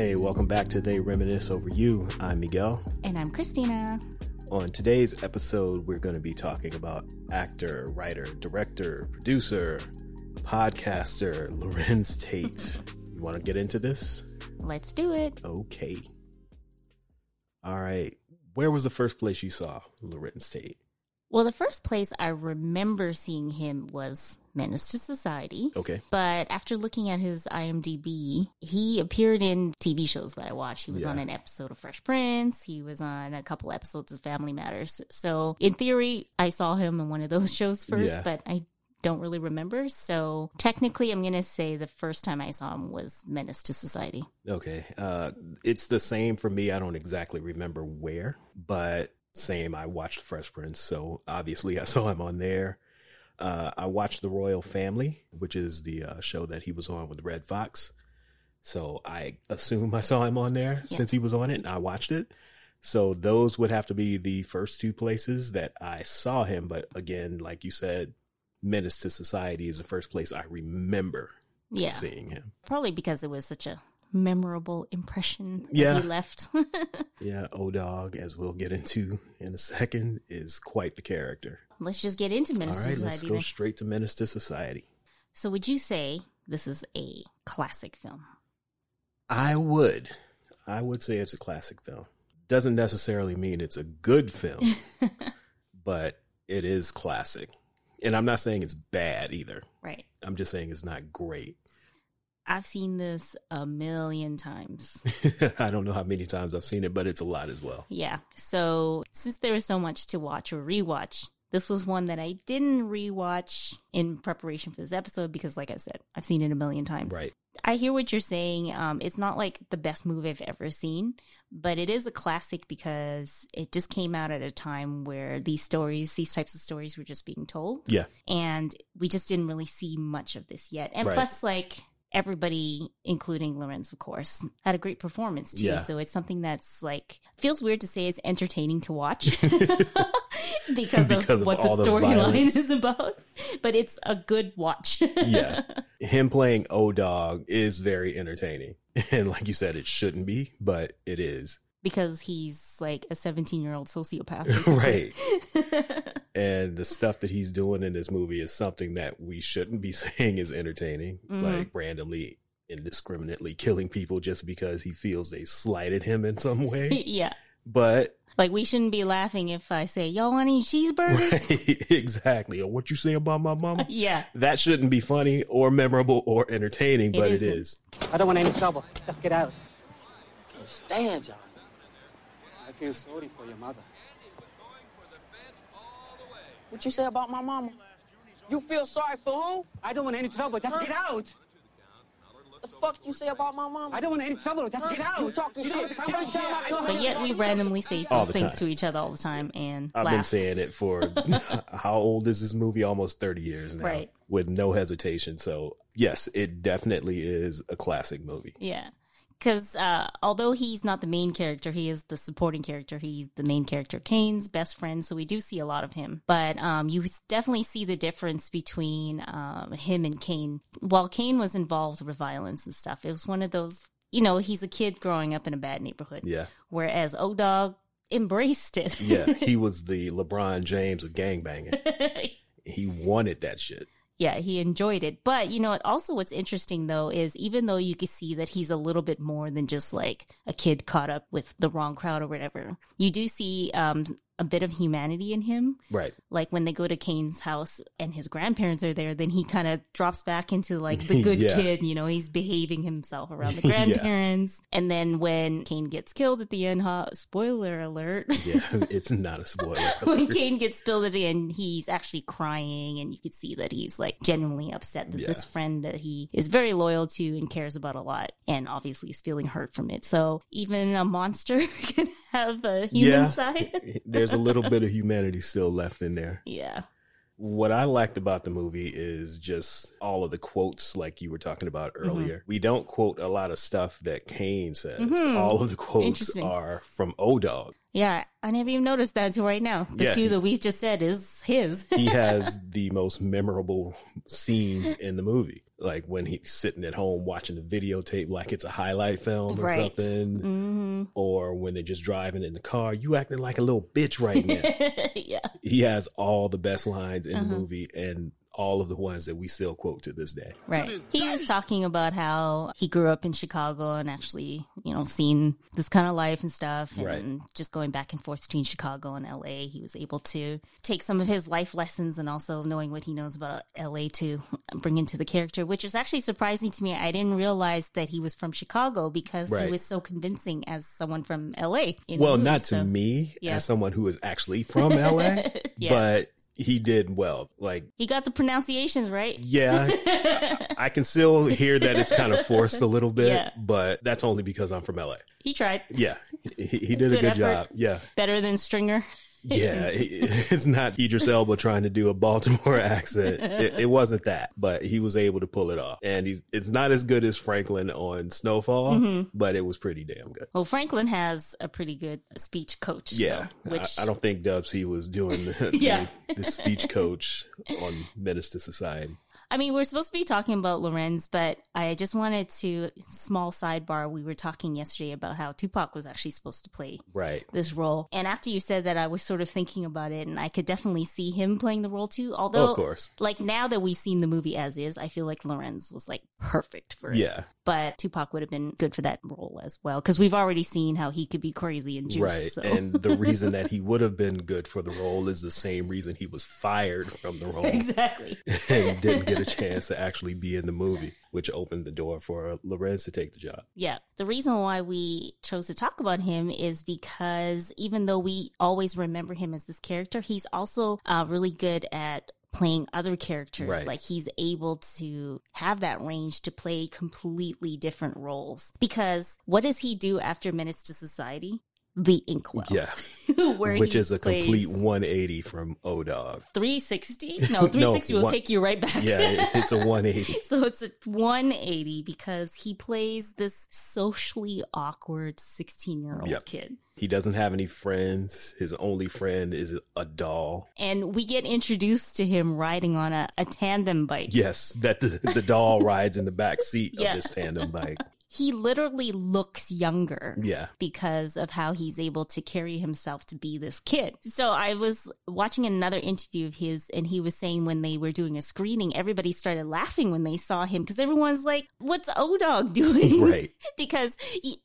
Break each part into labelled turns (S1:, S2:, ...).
S1: Hey, welcome back to They Reminisce Over You. I'm Miguel.
S2: And I'm Christina.
S1: On today's episode, we're going to be talking about actor, writer, director, producer, podcaster, Larenz Tate. you want to get into this?
S2: Let's do it.
S1: Okay. All right. Where was the first place you saw Larenz Tate?
S2: Well, the first place I remember seeing him was Menace to Society.
S1: Okay.
S2: But after looking at his IMDb, he appeared in TV shows that I watched. He was
S1: Yeah.
S2: on an episode of Fresh Prince. He was on a couple episodes of Family Matters. So, in theory, I saw him in one of those shows first,
S1: Yeah.
S2: but I don't really remember. So, technically, I'm going to say the first time I saw him was Menace to Society.
S1: Okay. Uh, it's the same for me. I don't exactly remember where, but same. I watched Fresh Prince, so obviously I saw him on there. Uh, I watched The Royal Family, which is the uh, show that he was on with Redd Foxx. So I assume I saw him on there
S2: Yeah.
S1: since he was on it and I watched it. So those would have to be the first two places that I saw him. But again, like you said, Menace to Society is the first place I remember
S2: Yeah.
S1: seeing him.
S2: Probably because it was such a memorable impression that
S1: Yeah.
S2: he left.
S1: Yeah, O Dog, as we'll get into in a second, is quite the character.
S2: let's just get into
S1: All
S2: Menace
S1: right,
S2: to
S1: let's go
S2: then.
S1: straight to Menace to Society.
S2: So, would you say this is a classic film?
S1: I would. I would say it's a classic film. Doesn't necessarily mean it's a good film, but it is classic. And I'm not saying it's bad either.
S2: right.
S1: I'm just saying it's not great.
S2: I've seen this a million times.
S1: I don't know how many times I've seen it, but it's a lot as well.
S2: yeah. So, since there was so much to watch or rewatch, this was one that I didn't rewatch in preparation for this episode because, like I said, I've seen it a million times.
S1: Right.
S2: I hear what you're saying. Um, it's not like the best movie I've ever seen, but it is a classic because it just came out at a time where these stories, these types of stories, were just being told.
S1: Yeah.
S2: and we just didn't really see much of this yet. And
S1: Right.
S2: plus, like everybody, including Larenz, of course, had a great performance too.
S1: Yeah.
S2: So it's something that's like feels weird to say it's entertaining to watch because,
S1: Because of
S2: of what the
S1: the
S2: storyline is about. But it's a good watch.
S1: Yeah. Him playing O Dog is very entertaining. And like you said, it shouldn't be, but it is.
S2: Because he's like a 17 year old sociopath.
S1: right. And the stuff that he's doing in this movie is something that we shouldn't be saying is entertaining,
S2: Mhm.
S1: like randomly, indiscriminately killing people just because he feels they slighted him in some way.
S2: yeah.
S1: But
S2: Like we shouldn't be laughing if I say, y'all want to eat cheeseburgers?
S1: right, exactly. Or what you say about my mama?
S2: yeah.
S1: That shouldn't be funny or memorable or entertaining,
S2: It
S1: but it
S2: isn't.
S1: is.
S3: I don't want any trouble. Just get out.
S4: Can't stand John.
S3: I feel sorry for your mother.
S4: What you say about my mama? You feel sorry for who?
S3: I don't want any trouble. Just get out.
S4: The fuck you say about my mama?
S3: I don't want any trouble. Just get out.
S4: You talking
S3: You don't
S4: shit.
S3: have to come
S4: Every time I come
S2: But yet we randomly say
S1: All
S2: these
S1: the
S2: things
S1: time.
S2: to each other all the time and
S1: I've
S2: laugh.
S1: been saying it for how old is this movie? Almost 30 years now.
S2: Right.
S1: With no hesitation. So, yes, it definitely is a classic movie.
S2: Yeah. Because uh, although he's not the main character, he is the supporting character. He's the main character, Caine's best friend. So we do see a lot of him. But um, you definitely see the difference between um, him and Caine. While Caine was involved with violence and stuff, it was one of those, you know, he's a kid growing up in a bad neighborhood.
S1: Yeah.
S2: Whereas O Dog embraced it.
S1: Yeah. he was the LeBron James of gangbanging. He wanted that shit.
S2: Yeah, he enjoyed it. But you know? Also, what's interesting though is even though you can see that he's a little bit more than just like a kid caught up with the wrong crowd or whatever, you do see um, a bit of humanity in him.
S1: Right.
S2: Like when they go to Caine's house and his grandparents are there, then he kind of drops back into like the good
S1: Yeah.
S2: kid. You know, he's behaving himself around the
S1: Yeah.
S2: grandparents. And then when Caine gets killed at the end, huh, spoiler alert.
S1: Yeah. it's not a spoiler.
S2: when Caine gets killed at the end, he's actually crying, and you could see that he's like genuinely upset that
S1: Yeah.
S2: this friend that he is very loyal to and cares about a lot, and obviously is feeling hurt from it. So even a monster can have a human
S1: Yeah.
S2: side.
S1: There's a little bit of humanity still left in there.
S2: yeah,
S1: What I liked about the movie is just all of the quotes, like you were talking about
S2: Mm-hmm.
S1: earlier. We don't quote a lot of stuff that Caine says.
S2: Mhm.
S1: All of the quotes are from O Dog.
S2: Yeah, I never even noticed that until right now. The
S1: Yeah.
S2: two that we just said is his.
S1: he has the most memorable scenes in the movie. Like when he's sitting at home watching the videotape like it's a highlight film or
S2: Right.
S1: something.
S2: hmm
S1: Or when they're just driving in the car, you acting like a little bitch right now.
S2: yeah.
S1: he has all the best lines in
S2: Uh-huh.
S1: the movie and all of the ones that we still quote to this day.
S2: Right. He was talking about how he grew up in Chicago and actually, you know, seen this kind of life and stuff. And
S1: Right.
S2: just going back and forth between Chicago and LA, he was able to take some of his life lessons and also knowing what he knows about LA to bring into the character, which is actually surprising to me. I didn't realize that he was from Chicago because
S1: Right.
S2: he was so convincing as someone from LA. in
S1: Well,
S2: movie,
S1: not to me
S2: Yeah.
S1: as someone who is actually from LA,
S2: Yeah.
S1: but he did well. Like,
S2: He got the pronunciations right.
S1: yeah, I can still hear that it's kind of forced a little bit,
S2: Yeah.
S1: but that's only because I'm from LA.
S2: He tried.
S1: Yeah, he, he did a
S2: Good
S1: good
S2: effort.
S1: job. Yeah.
S2: Better than Stringer.
S1: Yeah, it's not Idris Elba trying to do a Baltimore accent. It, it wasn't that, but he was able to pull it off. And he's it's not as good as Franklin on Snowfall,
S2: Mm-hmm.
S1: but it was pretty damn good.
S2: Well, Franklin has a pretty good speech coach.
S1: Yeah,
S2: though, which
S1: I, I don't think Dubs he was doing the,
S2: Yeah.
S1: the, the speech coach on Menace to Society.
S2: I mean, we're supposed to be talking about Larenz, but I just wanted to small sidebar. We were talking yesterday about how Tupac was actually supposed to play
S1: Right.
S2: this role, and after you said that, I was sort of thinking about it, and I could definitely see him playing the role too. Although,
S1: of course.
S2: like now that we've seen the movie as is, I feel like Larenz was like perfect for it.
S1: Yeah.
S2: But Tupac would have been good for that role as well because we've already seen how he could be crazy and juice.
S1: Right.
S2: so.
S1: And the reason that he would have been good for the role is the same reason he was fired from the role
S2: exactly.
S1: and didn't get a chance to actually be in the movie, which opened the door for Larenz to take the job.
S2: Yeah. The reason why we chose to talk about him is because even though we always remember him as this character, he's also uh, really good at playing other characters.
S1: Right.
S2: Like he's able to have that range to play completely different roles. Because what does he do after Menace to Society? The Inkwell.
S1: Yeah. Which is a complete 180 from O Dog.
S2: 360? No, 360 will
S1: one-
S2: take you right back.
S1: Yeah, it's a 180.
S2: So it's a 180 because he plays this socially awkward 16 year old
S1: Yep.
S2: kid.
S1: He doesn't have any friends. His only friend is a doll.
S2: And we get introduced to him riding on a, a tandem bike.
S1: Yes, that the, the doll rides in the back seat
S2: Yeah.
S1: of this tandem bike.
S2: He literally looks younger.
S1: Yeah.
S2: Because of how he's able to carry himself to be this kid. So I was watching another interview of his, and he was saying when they were doing a screening, everybody started laughing when they saw him because everyone's like, What's O Dog doing?
S1: Right.
S2: because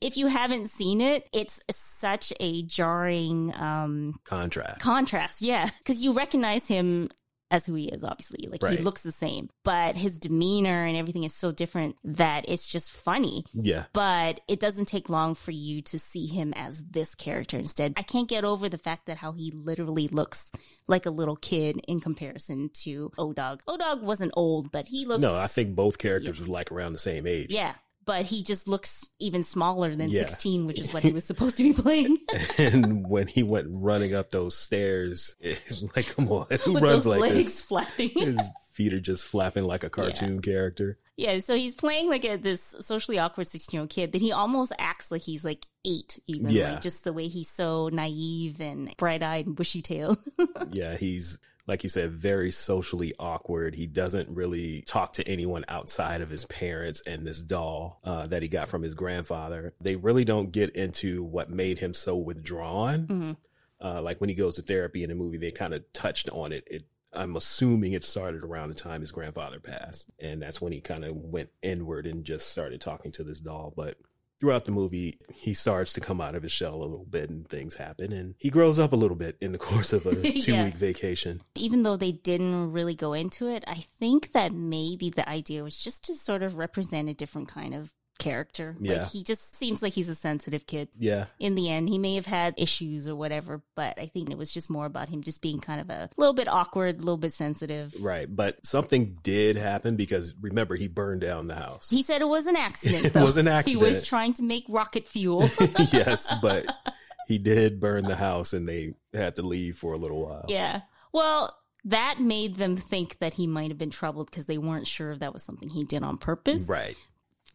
S2: if you haven't seen it, it's such a jarring um,
S1: Contrast.
S2: contrast. Yeah, because you recognize him as who he is. Obviously, like
S1: Right.
S2: he looks the same, but his demeanor and everything is so different that it's just funny.
S1: Yeah.
S2: But it doesn't take long for you to see him as this character instead. I can't get over the fact that how he literally looks like a little kid in comparison to O Dog. O Dog wasn't old, but he looks.
S1: No, I think both characters were like around the same age.
S2: Yeah, but he just looks even smaller than
S1: Yeah.
S2: 16, which is what he was supposed to be playing.
S1: And when he went running up those stairs, it's like, come on, who
S2: With
S1: runs like
S2: legs
S1: this?
S2: flapping.
S1: His feet are just flapping like a cartoon character.
S2: yeah, so he's playing like a, this socially awkward 16 year old kid, but he almost acts like he's like eight, even.
S1: Yeah.
S2: Like just the way he's so naive and bright eyed and bushy tailed.
S1: Yeah, he's like you said, very socially awkward. He doesn't really talk to anyone outside of his parents and this doll uh, that he got from his grandfather. They really don't get into what made him so withdrawn.
S2: Mm-hmm.
S1: Uh, like when he goes to therapy in the movie, they kind of touched on it. It I'm assuming it started around the time his grandfather passed, and that's when he kind of went inward and just started talking to this doll. But throughout the movie, he starts to come out of his shell a little bit and things happen. And he grows up a little bit in the course of a two
S2: Yeah.
S1: week vacation.
S2: Even though they didn't really go into it, I think that maybe the idea was just to sort of represent a different kind of character.
S1: Yeah.
S2: Like he just seems like he's a sensitive kid.
S1: Yeah.
S2: in the end, he may have had issues or whatever, but I think it was just more about him just being kind of a little bit awkward, a little bit sensitive.
S1: Right. But something did happen because remember, he burned down the house.
S2: He said it was an accident.
S1: It
S2: though.
S1: was an accident.
S2: He was trying to make rocket fuel.
S1: yes, but he did burn the house and they had to leave for a little while.
S2: yeah. Well, that made them think that he might have been troubled because they weren't sure if that was something he did on purpose.
S1: Right.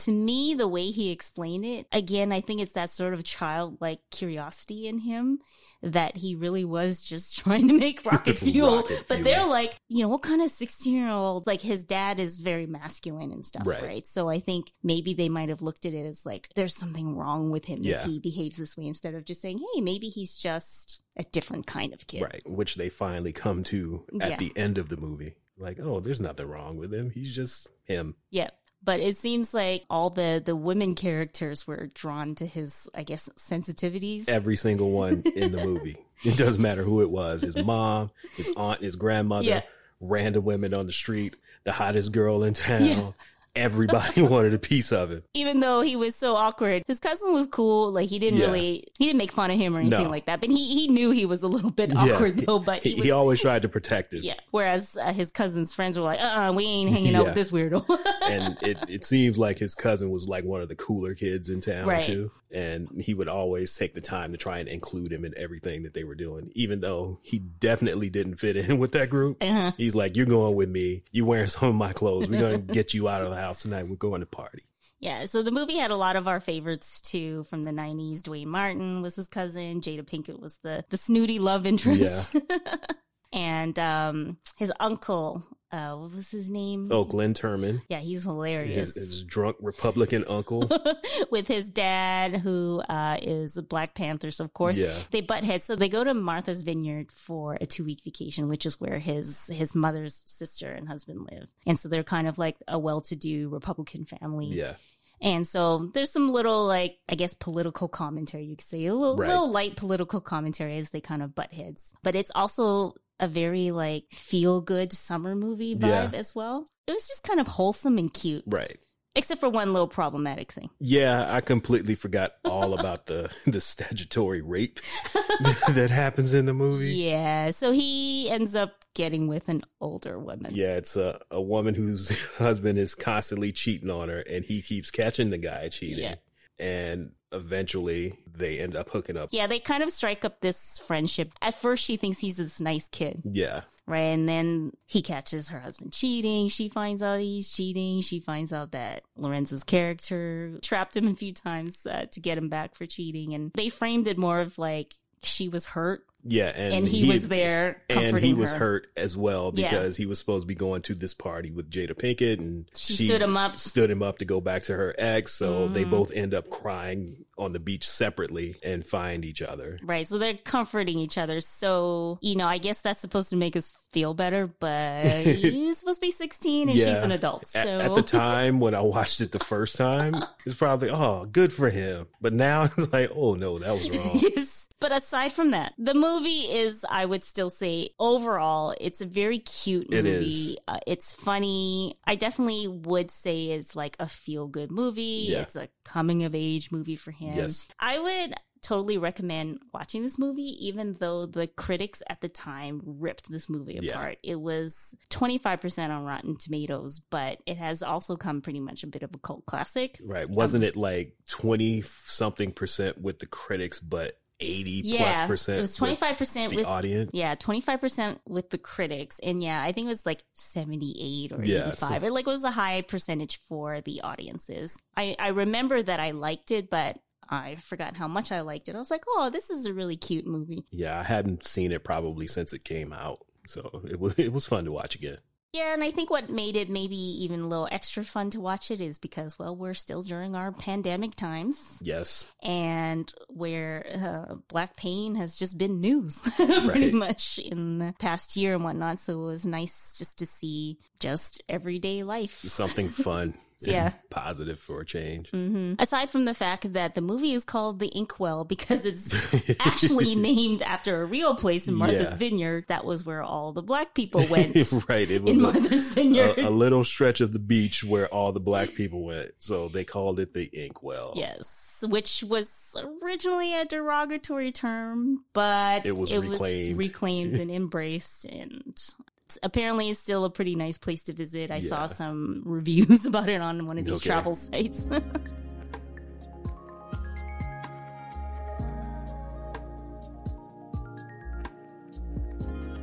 S2: To me, the way he explained it, again, I think it's that sort of childlike curiosity in him that he really was just trying to make rocket fuel.
S1: Rocket
S2: but
S1: fuel.
S2: they're like, you know, what kind of 16 year old, like his dad is very masculine and stuff,
S1: Right.
S2: right. So I think maybe they might have looked at it as like, there's something wrong with him
S1: Yeah.
S2: if he behaves this way instead of just saying, hey, maybe he's just a different kind of kid.
S1: Right. Which they finally come to at
S2: Yeah.
S1: the end of the movie. Like, oh, there's nothing wrong with him. He's just him.
S2: Yeah. But it seems like all the the women characters were drawn to his, I guess, sensitivities.
S1: Every single one in the movie. It doesn't matter who it was. His mom, his aunt, his grandmother,
S2: Yeah.
S1: random women on the street, the hottest girl in town.
S2: Yeah.
S1: Everybody wanted a piece of him.
S2: Even though he was so awkward, his cousin was cool. Like he didn't
S1: Yeah.
S2: really, he didn't make fun of him or anything
S1: No.
S2: like that. But he he knew he was a little bit awkward
S1: Yeah.
S2: though. But
S1: He,
S2: he,
S1: he always tried to protect him.
S2: yeah. Whereas uh, his cousin's friends were like, uh, uh we ain't hanging out with this weirdo.
S1: and it, it seems like his cousin was like one of the cooler kids in town
S2: Right.
S1: too and he would always take the time to try and include him in everything that they were doing even though he definitely didn't fit in with that group
S2: Uh-huh.
S1: he's like you're going with me you're wearing some of my clothes we're going to get you out of the house tonight we're going to party
S2: Yeah, so the movie had a lot of our favorites too from the '90s. Duane Martin was his cousin. Jada Pinkett was the the snooty love interest. and um, his uncle, uh, what was his name?
S1: oh glynn turman
S2: yeah, he's
S1: his,
S2: hilarious.
S1: his drunk republican uncle
S2: With his dad, who uh, is a Black Panther, so of course
S1: Yeah.
S2: they butt heads. So they go to Martha's Vineyard for a two week vacation, which is where his his mother's sister and husband live. And so they're kind of like a well to do Republican family.
S1: yeah
S2: And so there's some little, like, I guess, political commentary, you could say, a little,
S1: Right.
S2: little light political commentary as they kind of butt heads. But it's also a very, like, feel good summer movie vibe
S1: Yeah.
S2: as well. It was just kind of wholesome and cute,
S1: right
S2: except for one little problematic thing.
S1: Yeah, I completely forgot all about the the statutory rape that happens in the movie.
S2: Yeah. So he ends up getting with an older woman.
S1: Yeah, it's a, a woman whose husband is constantly cheating on her and he keeps catching the guy cheating.
S2: Yeah.
S1: And eventually they end up hooking up.
S2: Yeah, they kind of strike up this friendship. At first, she thinks he's this nice kid.
S1: Yeah.
S2: right? And then he catches her husband cheating. She finds out he's cheating. She finds out that Lorenzo's character trapped him a few times uh, to get him back for cheating. And they framed it more of like she was hurt
S1: Yeah. And,
S2: and, he, was there comforting
S1: And he was
S2: her.
S1: hurt as well
S2: Yeah.
S1: because he was supposed to be going to this party with Jada Pinkett and
S2: She stood him up.
S1: Stood him up to go back to her ex. So they
S2: Mhm.
S1: both end up crying on the beach separately and find each other.
S2: Right, so they're comforting each other. So, you know, I guess that's supposed to make us feel better, but he's supposed to be 16 and she's an adult.
S1: At-
S2: So,
S1: At, the time when I watched it the first time, it's probably oh, good for him. But now it's like, oh no, that was wrong.
S2: yes. But aside from that, the movie is, I would still say, overall, it's a very cute movie.
S1: is.
S2: Uh, it's funny. I definitely would say it's like a feel good movie.
S1: Yeah.
S2: It's a coming of age movie for him.
S1: Yes.
S2: I would totally recommend watching this movie, even though the critics at the time ripped this movie
S1: Yeah.
S2: apart. It was 25% on Rotten Tomatoes, but it has also come pretty much a bit of a cult classic.
S1: Right? Wasn't it like twenty something percent with the critics, but eighty
S2: Yeah,
S1: percent?
S2: it was 25% with
S1: the
S2: with
S1: audience.
S2: Yeah, 25% with the critics. And yeah, I think it was like 78 or
S1: Yeah,
S2: 85.
S1: so-
S2: It like was a high percentage for the audiences. I, I remember that I liked it, but I forgot how much I liked it. I was like, oh, this is a really cute movie.
S1: Yeah, I hadn't seen it probably since it came out, so it was it was fun to watch again.
S2: Yeah, and I think what made it maybe even a little extra fun to watch it is because, well, we're still during our pandemic times
S1: Yes,
S2: and where uh, black pain has just been news pretty
S1: Right.
S2: much in the past year and whatnot. So it was nice just to see just everyday life.
S1: something fun.
S2: Yeah.
S1: positive for a change.
S2: hmm Aside from the fact that the movie is called The Inkwell because it's actually named after a real place in Martha's
S1: Yeah.
S2: Vineyard, that was where all the black people went
S1: right, it was
S2: in
S1: a-
S2: Martha's Vineyard.
S1: a, a little stretch of the beach where all the black people went. So they called it the Inkwell.
S2: Yes, which was originally a derogatory term, but
S1: It was reclaimed.
S2: reclaimed and embraced, and it's apparently it's still a pretty nice place to visit. I saw some reviews about it on one of these
S1: Okay.
S2: travel sites.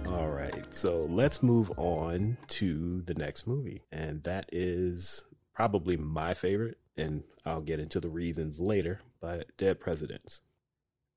S1: All right. So let's move on to the next movie. And that is probably my favorite and I'll get into the reasons later. But Dead Presidents.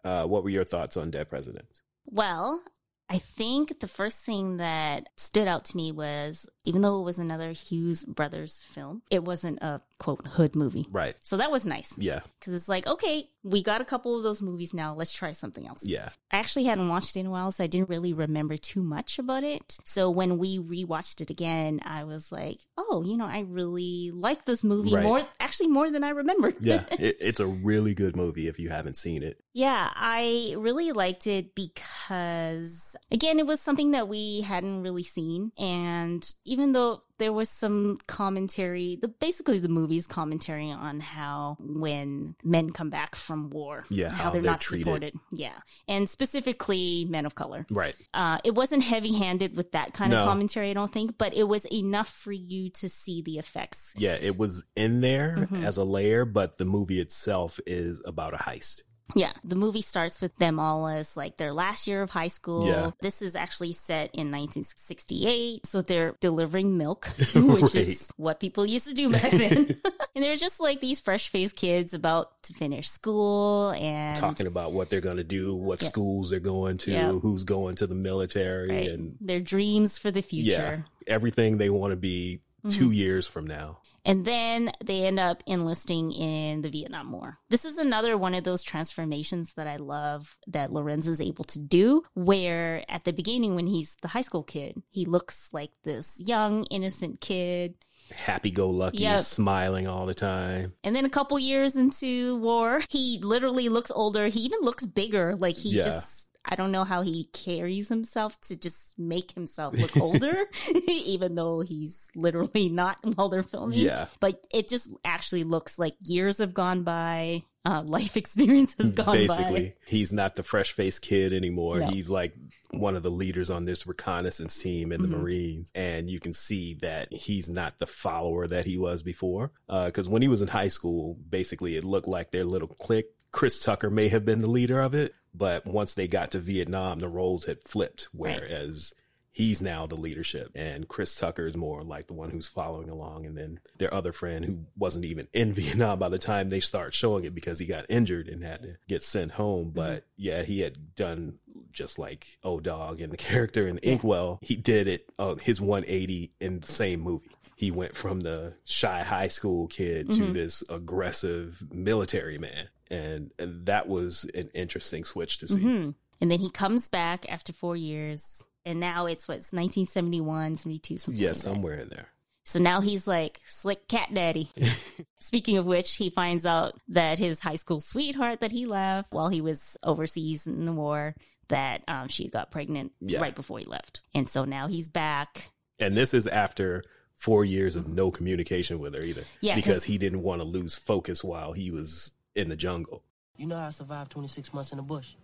S1: Uh, what were your thoughts on Dead Presidents?
S2: Well, I think the first thing that stood out to me was even though it was another Hughes Brothers film, it wasn't a quote hood movie.
S1: Right.
S2: So that was nice
S1: Yeah.
S2: because it's like, okay, we got a couple of those movies now. Let's try something else.
S1: Yeah.
S2: I actually hadn't watched it in a while, so I didn't really remember too much about it. So when we rewatched it again, I was like, oh, you know, I really like this movie
S1: Right.
S2: more, actually more than I remembered.
S1: Yeah. it, it's a really good movie if you haven't seen it.
S2: Yeah, I really liked it because, again, it was something that we hadn't really seen. And even though there was some commentary, the basically the movie's commentary on how when men come back from war,
S1: Yeah,
S2: how,
S1: how
S2: they're,
S1: they're
S2: not
S1: treated.
S2: supported. Yeah. And specifically men of color.
S1: Right.
S2: Uh, it wasn't heavy handed with that kind of commentary, I don't think, but it was enough for you to see the effects.
S1: Yeah, it was in there
S2: Mhm.
S1: as a layer, but the movie itself is about a heist.
S2: Yeah, the movie starts with them all as like their last year of high school.
S1: Yeah.
S2: This is actually set in 1968, so they're delivering milk, which is what people used to do back then. and they're just like these fresh-faced kids about to finish school and
S1: Talking about what they're going to do, what
S2: Yeah.
S1: schools they're going to,
S2: Yeah.
S1: who's going to the military,
S2: right,
S1: and
S2: their dreams for the future.
S1: yeah, everything they want to be
S2: Mm-hmm.
S1: two years from now.
S2: And then they end up enlisting in the Vietnam War. This is another one of those transformations that I love that Larenz is able to do, where at the beginning, when he's the high school kid, he looks like this young, innocent kid.
S1: Happy go lucky,
S2: Yep.
S1: smiling all the time.
S2: And then a couple years into war, he literally looks older. He even looks bigger. Like he
S1: Yeah.
S2: just, I don't know how he carries himself to just make himself look older, even though he's literally not while they're filming.
S1: Yeah.
S2: But it just actually looks like years have gone by, uh, life experience has gone
S1: Basically,
S2: by.
S1: he's not the fresh faced kid anymore.
S2: No.
S1: He's like one of the leaders on this reconnaissance team in the
S2: Mhm.
S1: Marines. And you can see that he's not the follower that he was before. Because when he was in high school, basically it looked like their little clique. Chris Tucker may have been the leader of it, but once they got to Vietnam, the roles had flipped, whereas he's now the leadership and Chris Tucker is more like the one who's following along and then their other friend who wasn't even in Vietnam by the time they start showing it because he got injured and had to get sent home. But yeah he had done just like O Dog and the character in. Inkwell. He did it uh, his 180 in the same movie. He went from the shy high school kid to
S2: Mhm.
S1: this aggressive military man and, and that was an interesting switch to see
S2: hmm And then he comes back after four years. And now it's what's 1971, 72, something
S1: yeah
S2: like that.
S1: somewhere in there
S2: So now he's like slick cat daddy. Speaking of which, he finds out that his high school sweetheart that he left while he was overseas in the war that um, she got pregnant
S1: Yeah.
S2: right before he left, and so now he's back.
S1: And this is after four years of no communication with her either.
S2: Yeah,
S1: Because
S2: 'cause-
S1: he didn't want to lose focus while he was in the jungle.
S4: You know how I survived 26 months in the bush?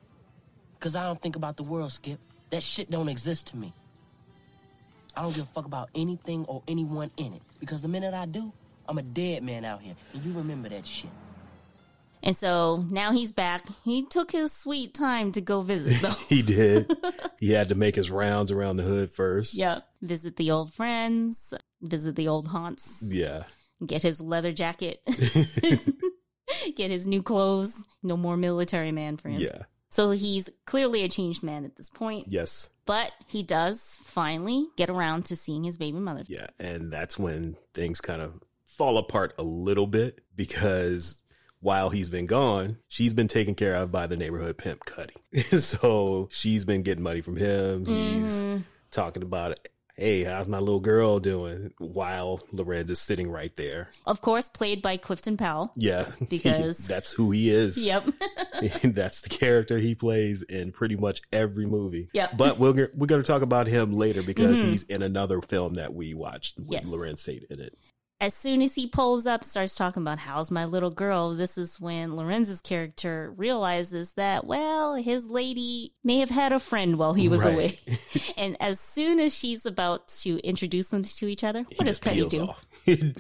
S4: Because I don't think about the world, Skip. That shit don't exist to me. I don't give a fuck about anything or anyone in it. Because the minute I do, I'm a dead man out here. And you remember that shit.
S2: And so now he's back. He took his sweet time to go visit, though.
S1: He did. he had to make his rounds around the hood first.
S2: yep. Visit the old friends, visit the old haunts,
S1: Yeah.
S2: get his leather jacket, get his new clothes. No more military man for him.
S1: Yeah.
S2: So he's clearly a changed man at this point.
S1: Yes.
S2: But he does finally get around to seeing his baby mother.
S1: Yeah. And that's when things kind of fall apart a little bit because while he's been gone, she's been taken care of by the neighborhood pimp Cutty. so she's been getting money from him. He's
S2: Mhm.
S1: talking about Hey, how's my little girl doing? While Larenz is sitting right there.
S2: Of course, played by Clifton Powell.
S1: Yeah.
S2: Because-
S1: that's who he is.
S2: Yep.
S1: that's the character he plays in pretty much every movie.
S2: Yep.
S1: But we're we're going to talk about him later because
S2: Mhm.
S1: he's in another film that we watched with
S2: Yes.
S1: Lorenz Tate in it.
S2: As soon as he pulls up, starts talking about how's my little girl. This is when Larenz's character realizes that, well, his lady may have had a friend while he was
S1: Right.
S2: away. and as soon as she's about to introduce them to each other,
S1: He
S2: what does
S1: Cutty
S2: do?
S1: he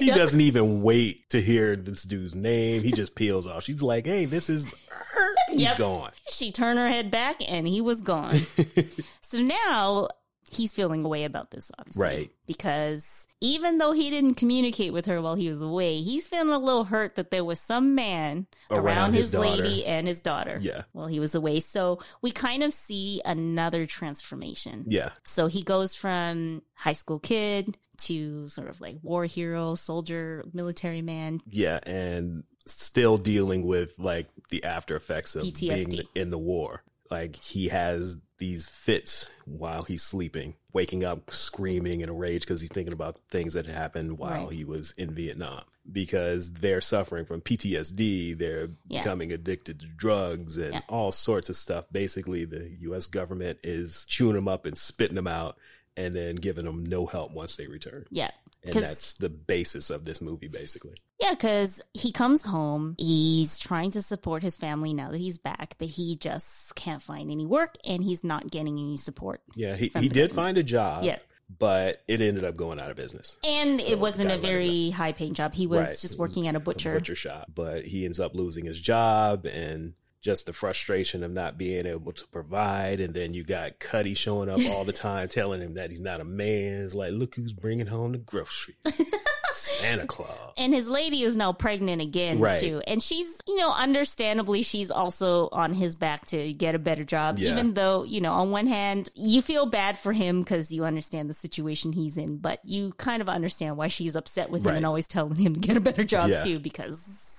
S2: Yep.
S1: doesn't even wait to hear this dude's name. He just peels off. She's like, "Hey, this is her." He's
S2: Yep.
S1: gone.
S2: She turned her head back and he was gone. so now he's feeling away about this, obviously.
S1: Right.
S2: Because even though he didn't communicate with her while he was away, he's feeling a little hurt that there was some man around,
S1: Around
S2: his,
S1: his
S2: lady and his daughter
S1: Yeah.
S2: while he was away. So we kind of see another transformation.
S1: Yeah.
S2: So he goes from high school kid to sort of like war hero, soldier, military man.
S1: Yeah, and still dealing with like the after effects of
S2: PTSD.
S1: being in the war. Like he has these fits while he's sleeping, waking up screaming in a rage because he's thinking about things that happened while
S2: Right.
S1: he was in Vietnam. Because they're suffering from PTSD, they're
S2: Yeah.
S1: becoming addicted to drugs and
S2: Yeah.
S1: all sorts of stuff. Basically, the U.S. government is chewing them up and spitting them out, and then giving them no help once they return.
S2: Yeah.
S1: And that's the basis of this movie, basically.
S2: Yeah, because he comes home. He's trying to support his family now that he's back, but he just can't find any work and he's not getting any support.
S1: Yeah, he, he did find a job.
S2: Yeah.
S1: But it ended up going out of business.
S2: And
S1: So,
S2: it wasn't a very high paying job. He was
S1: Right.
S2: just working at a butcher.
S1: butcher shop. But he ends up losing his job and just the frustration of not being able to provide. And then you got Cutty showing up all the time telling him that he's not a man. It's like, look who's bringing home the groceries. Santa Claus.
S2: And his lady is now pregnant again
S1: Right.
S2: too. And she's, you know, understandably she's also on his back to get a better job.
S1: Yeah.
S2: Even though, you know, on one hand, you feel bad for him because you understand the situation he's in, but you kind of understand why she's upset with him
S1: Right.
S2: and always telling him to get a better job
S1: Yeah.
S2: too because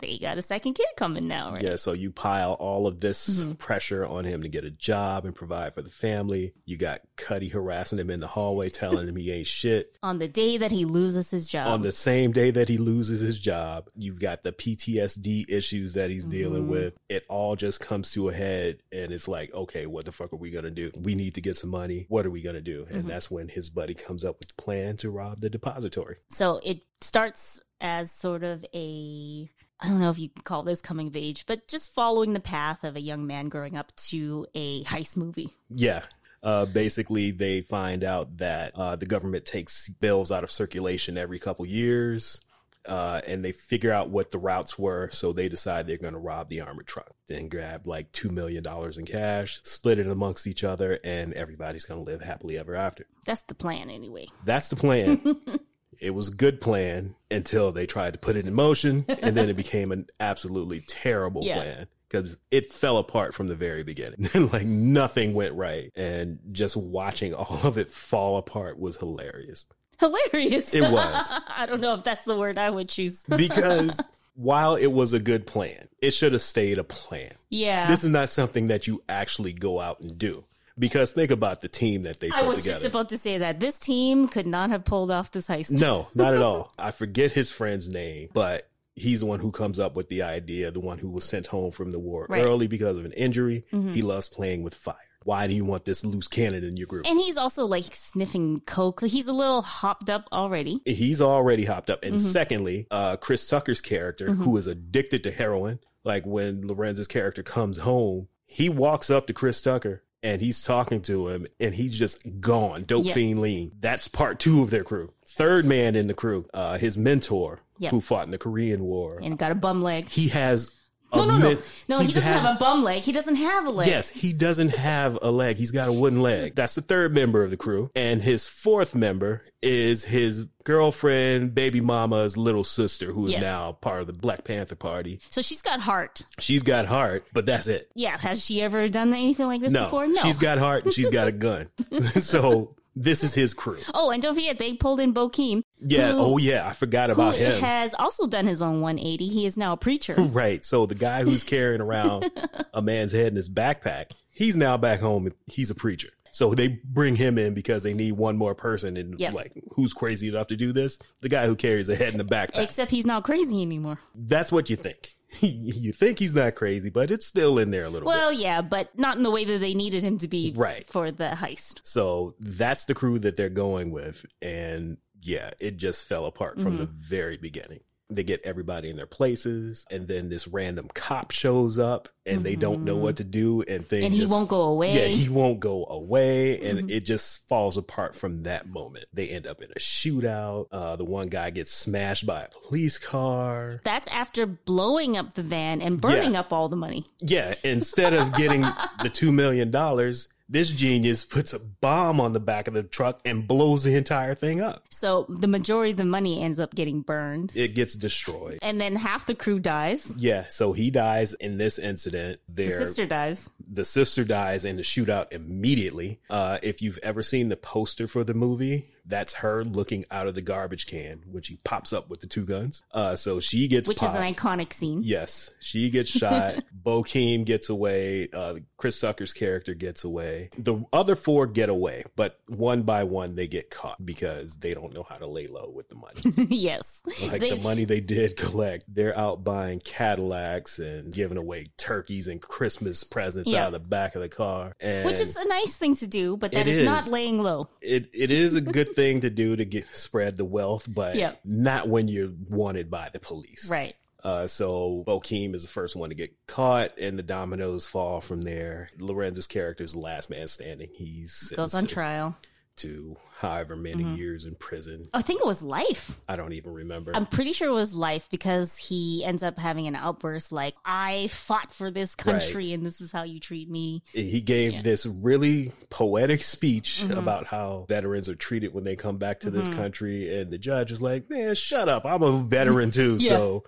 S2: they got a second kid coming now, right?
S1: Yeah, so you pile all of this
S2: Mm-hmm.
S1: pressure on him to get a job and provide for the family. You got Cutty harassing him in the hallway, telling him he ain't shit.
S2: On the day that he loses his job.
S1: on the same day that he loses his job, you've got the PTSD issues that he's dealing
S2: Mm-hmm.
S1: with. It all just comes to a head, and it's like, okay, what the fuck are we gonna do? We need to get some money. What are we gonna do? And
S2: Mm-hmm.
S1: that's when his buddy comes up with the plan to rob the depository.
S2: So it starts as sort of a I don't know if you can call this coming of age, but just following the path of a young man growing up to a heist movie.
S1: Yeah. Uh, basically, they find out that uh, the government takes bills out of circulation every couple years. Uh, and they figure out what the routes were, so they decide they're going to rob the armored truck. Then grab like two million dollars in cash, split it amongst each other, and everybody's going to live happily ever after.
S2: That's the plan anyway.
S1: That's the plan. it was a good plan until they tried to put it in motion, and then it became an absolutely terrible
S2: Yeah.
S1: plan because it fell apart from the very beginning. like nothing went right, and just watching all of it fall apart was hilarious
S2: Hilarious.
S1: It was.
S2: I don't know if that's the word I would choose.
S1: because. While it was a good plan, it should have stayed a plan.
S2: yeah.
S1: This is not something that you actually go out and do. Because think about the team that they
S2: I
S1: put
S2: was
S1: together.
S2: just about to say that this team could not have pulled off this heist.
S1: No, not at all. I forget his friend's name, but he's the one who comes up with the idea, the one who was sent home from the war
S2: Right. Mm-hmm.
S1: early because of an injury. He loves playing with fire. Why do you want this loose cannon in your group?
S2: And he's also like sniffing coke. He's a little hopped up already.
S1: He's already hopped up. And
S2: Mm-hmm.
S1: secondly, uh, Chris Tucker's character, who is addicted to heroin, like when Larenz's character comes home, he walks up to Chris Tucker and he's talking to him and he's just gone, dope
S2: Yeah.
S1: fiend lean. That's part two of their crew. Third man in the crew, uh, his mentor,
S2: Yeah.
S1: who fought in the Korean War.
S2: And got a bum leg.
S1: he has
S2: No, no, no. No, he doesn't
S1: has-
S2: have a bum leg. He doesn't have a leg.
S1: Yes, he doesn't have a leg. He's got a wooden leg. That's the third member of the crew. And his fourth member is his girlfriend, baby mama's little sister, who is
S2: Yes.
S1: now part of the Black Panther Party.
S2: So she's got heart.
S1: She's got heart, but that's it.
S2: Yeah. Has she ever done anything like this
S1: No,
S2: before? No.
S1: she's got heart and she's got a gun. so this is his crew.
S2: Oh, and don't forget they pulled in Bokeem.
S1: Yeah.
S2: who-
S1: oh, yeah. I forgot
S2: Who
S1: about him.
S2: He has also done his own 180. He is now a preacher.
S1: Right. So the guy who's carrying around a man's head in his backpack, he's now back home. He's a preacher. So they bring him in because they need one more person. And
S2: Yep.
S1: like, who's crazy enough to do this? The guy who carries a head in the backpack.
S2: Except he's not crazy anymore.
S1: That's what you think. you think he's not crazy, but it's still in there a little bit.
S2: Well, yeah, but not in the way that they needed him to be
S1: Right.
S2: for the heist.
S1: So that's the crew that they're going with. And yeah, it just fell apart from the
S2: Mm-hmm.
S1: very beginning. They get everybody in their places, and then this random cop shows up, and they don't know what to do, and things
S2: Mm-hmm. And he
S1: just-
S2: won't go away.
S1: Yeah, he won't go away, and
S2: Mm-hmm.
S1: it just falls apart from that moment. They end up in a shootout. Uh, the one guy gets smashed by a police car.
S2: That's after blowing up the van and burning
S1: Yeah.
S2: up all the money.
S1: Yeah, instead of getting the two million dollars, This genius puts a bomb on the back of the truck and blows the entire thing up.
S2: So the majority of the money ends up getting burned.
S1: It gets destroyed.
S2: And then half the crew dies.
S1: Yeah, so he dies in this incident.
S2: The sister dies.
S1: the sister dies in the shootout immediately. Uh, if you've ever seen the poster for the movie, that's her looking out of the garbage can when she pops up with the two guns. Uh, so she gets shot.
S2: Which
S1: popped.
S2: is an iconic scene.
S1: Yes, she gets shot. Bokeem gets away. Uh, Chris Tucker's character gets away. The other four get away, but one by one they get caught because they don't know how to lay low with the money.
S2: yes.
S1: like
S2: They-
S1: the money they did collect, they're out buying Cadillacs and giving away turkeys and Christmas presents
S2: Yeah.
S1: out of the back of the car. And
S2: which is a nice thing to do, but that
S1: It
S2: is, not laying low.
S1: it it is a good thing to do to get spread the wealth, but
S2: Yeah.
S1: not when you're wanted by the police.
S2: Right.
S1: Uh, so Bokeem is the first one to get caught, and the dominoes fall from there. Lorenz's character is the last man standing. He's
S2: Goes on trial.
S1: To however many
S2: Mm-hmm.
S1: years in prison.
S2: I think it was life.
S1: I don't even remember.
S2: I'm pretty sure it was life because he ends up having an outburst like, I fought for this country and this is how you treat me.
S1: he gave
S2: Yeah. Mm-hmm.
S1: this really poetic speech about how veterans are treated when they come back to this country, and the judge was like, "Man, shut up! I'm a veteran too,
S2: Yeah.
S1: so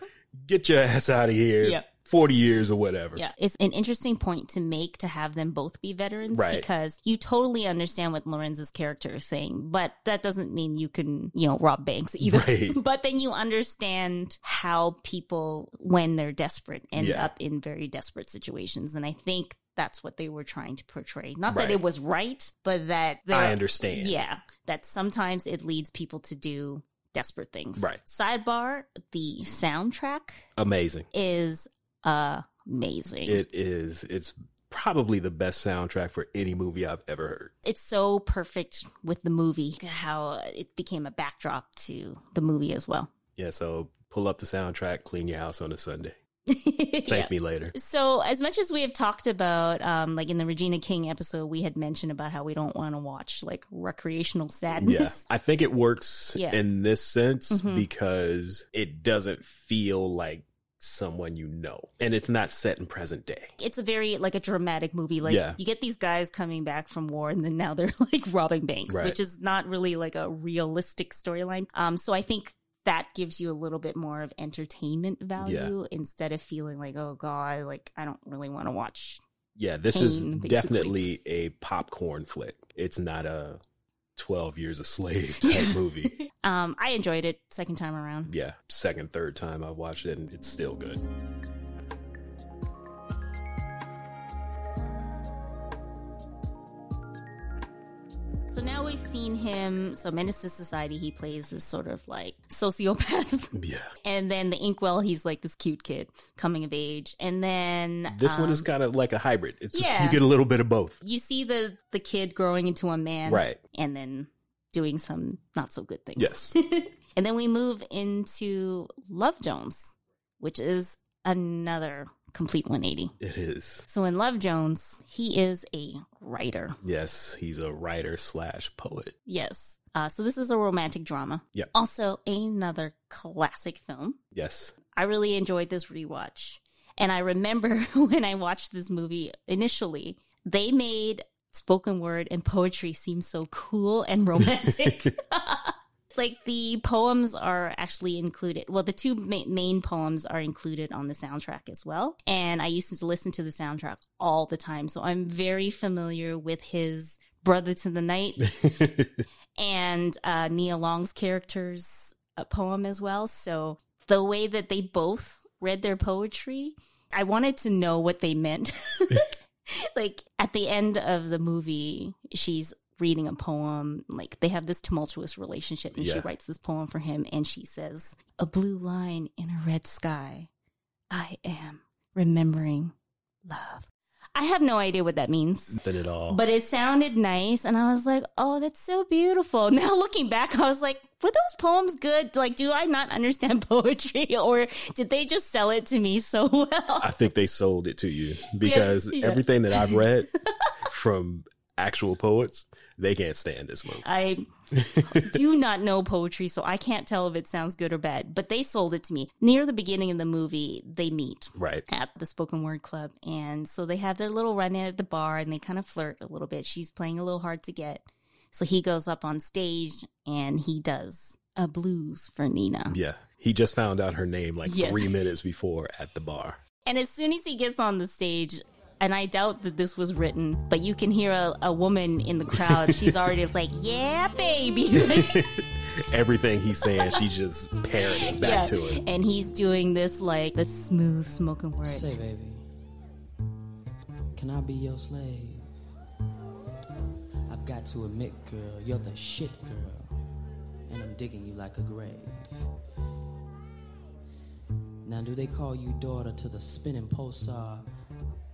S1: get your ass out of here.
S2: Yeah.
S1: Forty years or whatever."
S2: Yeah, it's an interesting point to make to have them both be veterans
S1: Right.
S2: because you totally understand what Larenz's character is saying, but that doesn't mean you can, you know, rob banks either.
S1: Right.
S2: but then you understand how people, when they're desperate, end
S1: Yeah.
S2: up in very desperate situations. And I think that's what they were trying to portray. Not that it was right, but that
S1: I understand.
S2: Yeah, that sometimes it leads people to do desperate things.
S1: Right.
S2: Sidebar: the soundtrack
S1: Amazing.
S2: is amazing.
S1: It is. It's probably the best soundtrack for any movie I've ever heard.
S2: it's so perfect with the movie how it became a backdrop to the movie as well.
S1: Yeah. So pull up the soundtrack, clean your house on a Sunday. Thank
S2: Yeah.
S1: me later.
S2: So, as much as we have talked about, um, like in the Regina King episode, we had mentioned about how we don't want to watch like recreational sadness.
S1: Yeah. I think it works
S2: Yeah.
S1: in this sense
S2: Mhm.
S1: because it doesn't feel like someone you know. And it's not set in present day.
S2: It's a very like a dramatic movie. Like
S1: Yeah.
S2: you get these guys coming back from war, and then now they're like robbing banks,
S1: Right.
S2: which is not really like a realistic storyline. Um, so I think that gives you a little bit more of entertainment value instead of feeling like, oh god, like I don't really want to watch
S1: Yeah, this is
S2: basically.
S1: definitely a popcorn flick. It's not a 12 years a slave type movie.
S2: Um, I enjoyed it second time around.
S1: Yeah, second, third time I've watched it and it's still good.
S2: So now we've seen him. So Menace to Society, he plays this sort of like sociopath.
S1: Yeah.
S2: and then the Inkwell, he's like this cute kid coming of age. And then
S1: This one
S2: um,
S1: is kind of like a hybrid. It's
S2: yeah.
S1: you get a little bit of both.
S2: you see the the kid growing into a man,
S1: Right.
S2: And then doing some not so good things.
S1: Yes.
S2: and then we move into Love Jones, which is another complete 180.
S1: It is.
S2: So in Love Jones, he is a writer.
S1: Yes, he's a writer slash poet.
S2: Yes. Uh, so this is a romantic drama.
S1: Yeah.
S2: Also, another classic film.
S1: Yes.
S2: I really enjoyed this rewatch. And I remember when I watched this movie initially, they made spoken word and poetry seem so cool and romantic. like the poems are actually included. Well, the two ma- main poems are included on the soundtrack as well. And I used to listen to the soundtrack all the time. So I'm very familiar with his Brother to the Night and uh, Nia Long's character's uh, poem as well. So the way that they both read their poetry, I wanted to know what they meant. like at the end of the movie, she's reading a poem. Like they have this tumultuous relationship, and she writes this poem for him, and she says, "A blue line in a red sky. I am remembering love." I have no idea what that means.
S1: Nothing at all.
S2: But it sounded nice, and I was like, "Oh, that's so beautiful." Now looking back, I was like, "Were those poems good? Like, do I not understand poetry, or did they just sell it to me so well?"
S1: I think they sold it to you because
S2: yeah.
S1: everything that I've read from actual poets, they can't stand this movie.
S2: I do not know poetry, so I can't tell if it sounds good or bad, but they sold it to me. Near the beginning of the movie, they meet
S1: Right.
S2: at the spoken word club. And so they have their little run in at the bar and they kind of flirt a little bit. She's playing a little hard to get. So he goes up on stage and he does a blues for Nina.
S1: Yeah. He just found out her name like
S2: Yes.
S1: three minutes before at the bar.
S2: And as soon as he gets on the stage, and I doubt that this was written, but you can hear a, a woman in the crowd. She's already like, yeah, baby.
S1: Everything he's saying, she's just parroting back
S2: yeah.
S1: to him.
S2: And he's doing this like the smooth smoking word.
S5: Say, baby, can I be your slave? I've got to admit, girl, you're the shit girl, and I'm digging you like a grave. Now, do they call you daughter to the spinning pulsar,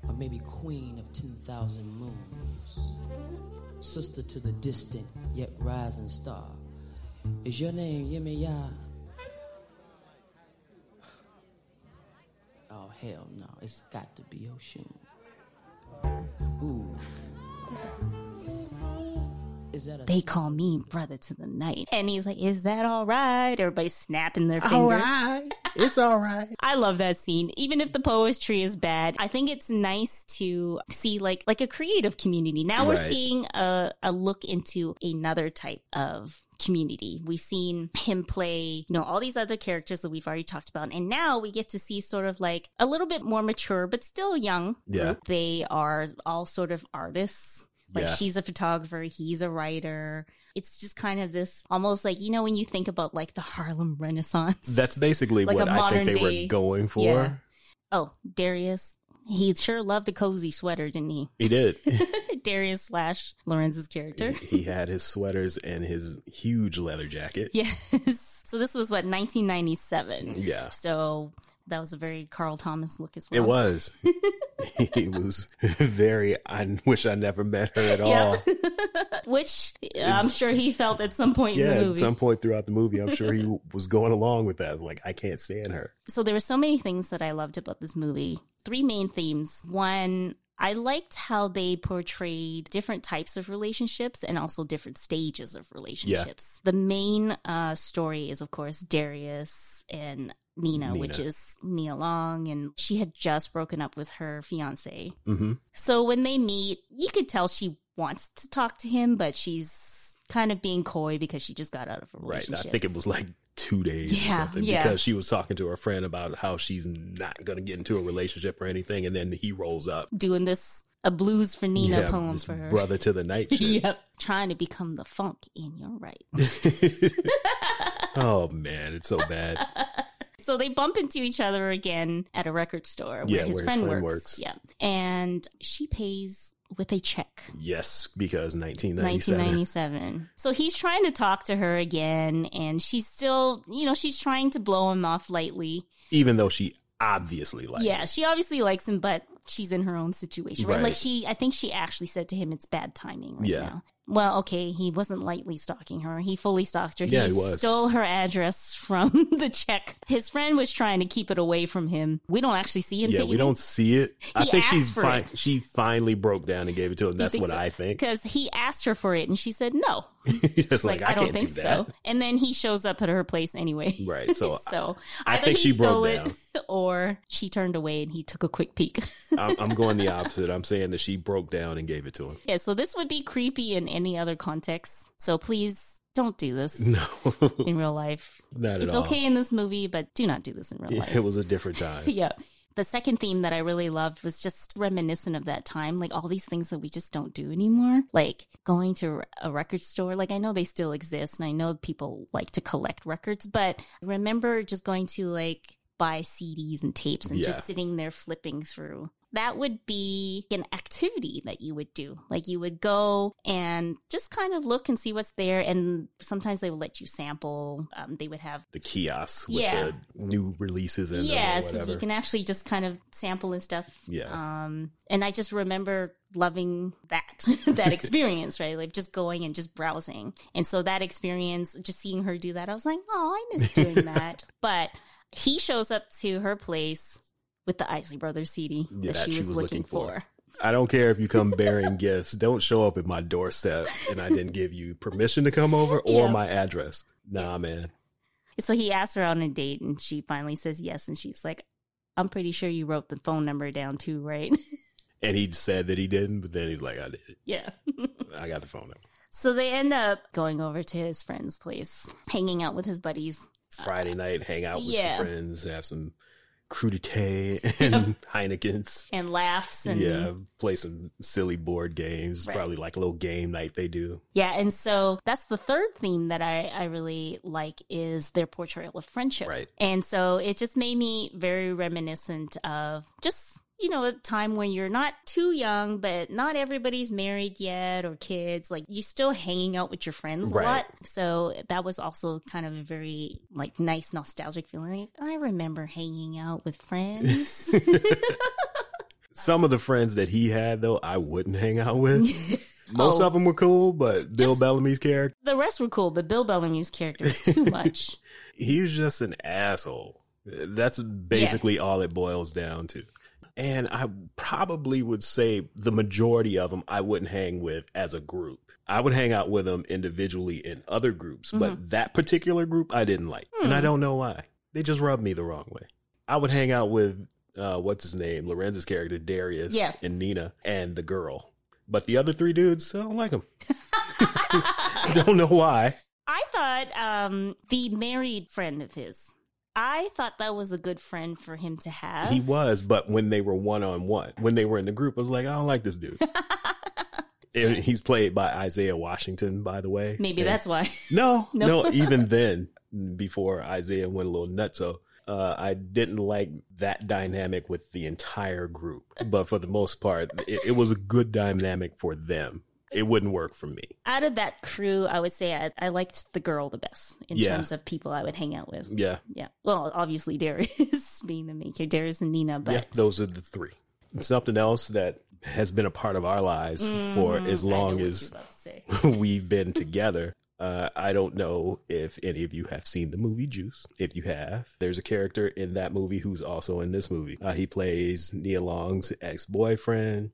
S5: or maybe queen of 10,000 moons? Sister to the distant yet rising star. Is your name Yemaya? Oh, hell no. It's got to be Oshun. Ooh. Is that
S2: They call me brother to the night. And he's like, is that all right? Everybody's snapping their fingers.
S1: It's all right.
S2: I love that scene. Even if the poetry is bad, I think it's nice to see like like a creative community. Now we're
S1: Right.
S2: seeing a, a look into another type of community. We've seen him play, you know, all these other characters that we've already talked about. And now we get to see sort of like a little bit more mature, but still young.
S1: Yeah.
S2: group. They are all sort of artists. Like
S1: Yeah.
S2: she's a photographer, he's a writer. It's just kind of this almost like, you know, when you think about like the Harlem Renaissance.
S1: That's basically
S2: Like
S1: what I think they
S2: day-
S1: were going for.
S2: Yeah. Oh, Darius. He sure loved a cozy sweater, didn't he?
S1: He did.
S2: Darius slash Larenz's character.
S1: he had his sweaters and his huge leather jacket.
S2: Yes. So this was what 1997.
S1: Yeah.
S2: So that was a very Carl Thomas look as well.
S1: It was. he was very. I wish I never met her at
S2: Yeah.
S1: all.
S2: Which I'm sure he felt at some point in
S1: Yeah, at some point throughout the movie, I'm sure he was going along with that. Like, I can't stand her.
S2: so there were so many things that I loved about this movie. Three main themes. One, I liked how they portrayed different types of relationships and also different stages of relationships. The main uh, story is, of course, Darius and Nina,
S1: Nina.
S2: which is Nia Long, and she had just broken up with her fiance.
S1: hmm
S2: So when they meet, you could tell she wants to talk to him, but she's kind of being coy because she just got out of a
S1: Right.
S2: relationship.
S1: I think it was like two days or
S2: Yeah,
S1: something
S2: yeah.
S1: because she was talking to her friend about how she's not going to get into a relationship or anything. And then he rolls up.
S2: doing this a blues for Nina
S1: Yeah,
S2: poem for her.
S1: Brother to the night.
S2: Yep. Trying to become the funk in your right.
S1: oh, man. It's so bad.
S2: so they bump into each other again at a record store where,
S1: Yeah,
S2: his,
S1: where his
S2: friend
S1: friend
S2: works.
S1: works.
S2: Yeah. And she pays with a check.
S1: Yes, because 1997.
S2: 1997. So he's trying to talk to her again, and she's still, you know, she's trying to blow him off lightly.
S1: Even though she obviously likes
S2: yeah,
S1: him.
S2: she obviously likes him, but she's in her own situation, right?
S1: Right.
S2: Like she, I think she actually said to him, "It's bad timing right
S1: Yeah.
S2: now." Well, okay, he wasn't lightly stalking her. He fully stalked her.
S1: Yeah,
S2: he
S1: he was.
S2: stole her address from the check. His friend was trying to keep it away from him. We don't actually see him.
S1: Yeah, we don't see it. I
S2: He
S1: think she's fi-
S2: it.
S1: she finally broke down and gave it to him. That's what I think.
S2: Because he asked her for it, and she said no.
S1: Just
S2: Like,
S1: like,
S2: I,
S1: I,
S2: don't
S1: can't
S2: think
S1: do that.
S2: so. And then he shows up at her place anyway.
S1: Right, so
S2: so
S1: I
S2: either
S1: think
S2: he
S1: she broke
S2: stole
S1: down.
S2: it, or she turned away and he took a quick peek.
S1: I'm, I'm going the opposite. I'm saying that she broke down and gave it to him.
S2: yeah, so this would be creepy in any other context. So please don't do this
S1: No,
S2: in real life.
S1: not at
S2: It's
S1: all.
S2: okay in this movie, but do not do this in real
S1: Yeah,
S2: life.
S1: it was a different time.
S2: yeah. The second theme that I really loved was just reminiscent of that time, like all these things that we just don't do anymore, like going to a record store. Like I know they still exist and I know people like to collect records, but I remember just going to like buy CDs and tapes and
S1: Yeah.
S2: just sitting there flipping through. That would be an activity that you would do. Like you would go and just kind of look and see what's there. And sometimes they would let you sample. Um, they would have
S1: The kiosks with
S2: Yeah.
S1: the new releases in
S2: yeah, so you can actually just kind of sample and stuff.
S1: Yeah.
S2: Um, and I just remember loving that that experience, right? Like just going and just browsing. And so that experience, just seeing her do that, I was like, oh, I miss doing that. But he shows up to her place with the Isley Brothers CD
S1: Yeah,
S2: that, she was, looking, for.
S1: I don't care if you come bearing gifts. Don't show up at my doorstep and I didn't give you permission to come over or
S2: Yeah.
S1: my address. Nah, man.
S2: So he asks her on a date, and she finally says yes, and she's like, "I'm pretty sure you wrote the phone number down too, right?"
S1: And he said that he didn't, but then he's like, I did.
S2: yeah.
S1: I got the phone number.
S2: So they end up going over to his friend's place, hanging out with his buddies.
S1: Friday night, hang out with
S2: yeah.
S1: some friends, have some crudité and Heineken's.
S2: and laughs and
S1: Yeah, play some silly board games.
S2: Right.
S1: probably like a little game night they do.
S2: Yeah, and so that's the third theme that I, I really like is their portrayal of friendship.
S1: Right.
S2: And so it just made me very reminiscent of just, you know, a time when you're not too young, but not everybody's married yet or kids. Like you're still hanging out with your friends
S1: Right.
S2: a lot. So that was also kind of a very like nice nostalgic feeling. Like, I remember hanging out with friends.
S1: Some of the friends that he had, though, I wouldn't hang out with. Most
S2: Oh.
S1: of them were cool, but Bill
S2: Just-
S1: Bellamy's character,
S2: the rest were cool, but Bill Bellamy's character was too much.
S1: he was just an asshole. That's basically all it boils down to. And I probably would say the majority of them I wouldn't hang with as a group. I would hang out with them individually in other groups,
S2: Mm-hmm.
S1: but that particular group I didn't like. And
S2: Hmm.
S1: I don't know why. They just rubbed me the wrong way. I would hang out with, uh, what's his name? Larenz's character, Darius,
S2: Yeah.
S1: and Nina, and the girl. But the other three dudes, I don't like them. don't know why.
S2: I thought um, the married friend of his. I thought that was a good friend for him to have.
S1: He was, but when they were one on one, when they were in the group, I was like, I don't like this dude. And he's played by Isaiah Washington, by the way.
S2: Maybe
S1: And-
S2: that's why.
S1: no,
S2: No.
S1: no, Even then, before Isaiah went a little nutso, uh, I didn't like that dynamic with the entire group. But for the most part, it, it was a good dynamic for them. It wouldn't work for me.
S2: Out of that crew, I would say I, I liked the girl the best in
S1: Yeah.
S2: terms of people I would hang out with.
S1: Yeah,
S2: Yeah. Well, obviously Darius being the main character, Darius and Nina, but
S1: yeah, those are the three. Something else that has been a part of our lives for as
S2: Mm, I know
S1: long as
S2: you're about to say.
S1: we've been together. Uh, I don't know if any of you have seen the movie Juice. If you have, there's a character in that movie who's also in this movie. Uh, he plays Nia Long's ex boyfriend.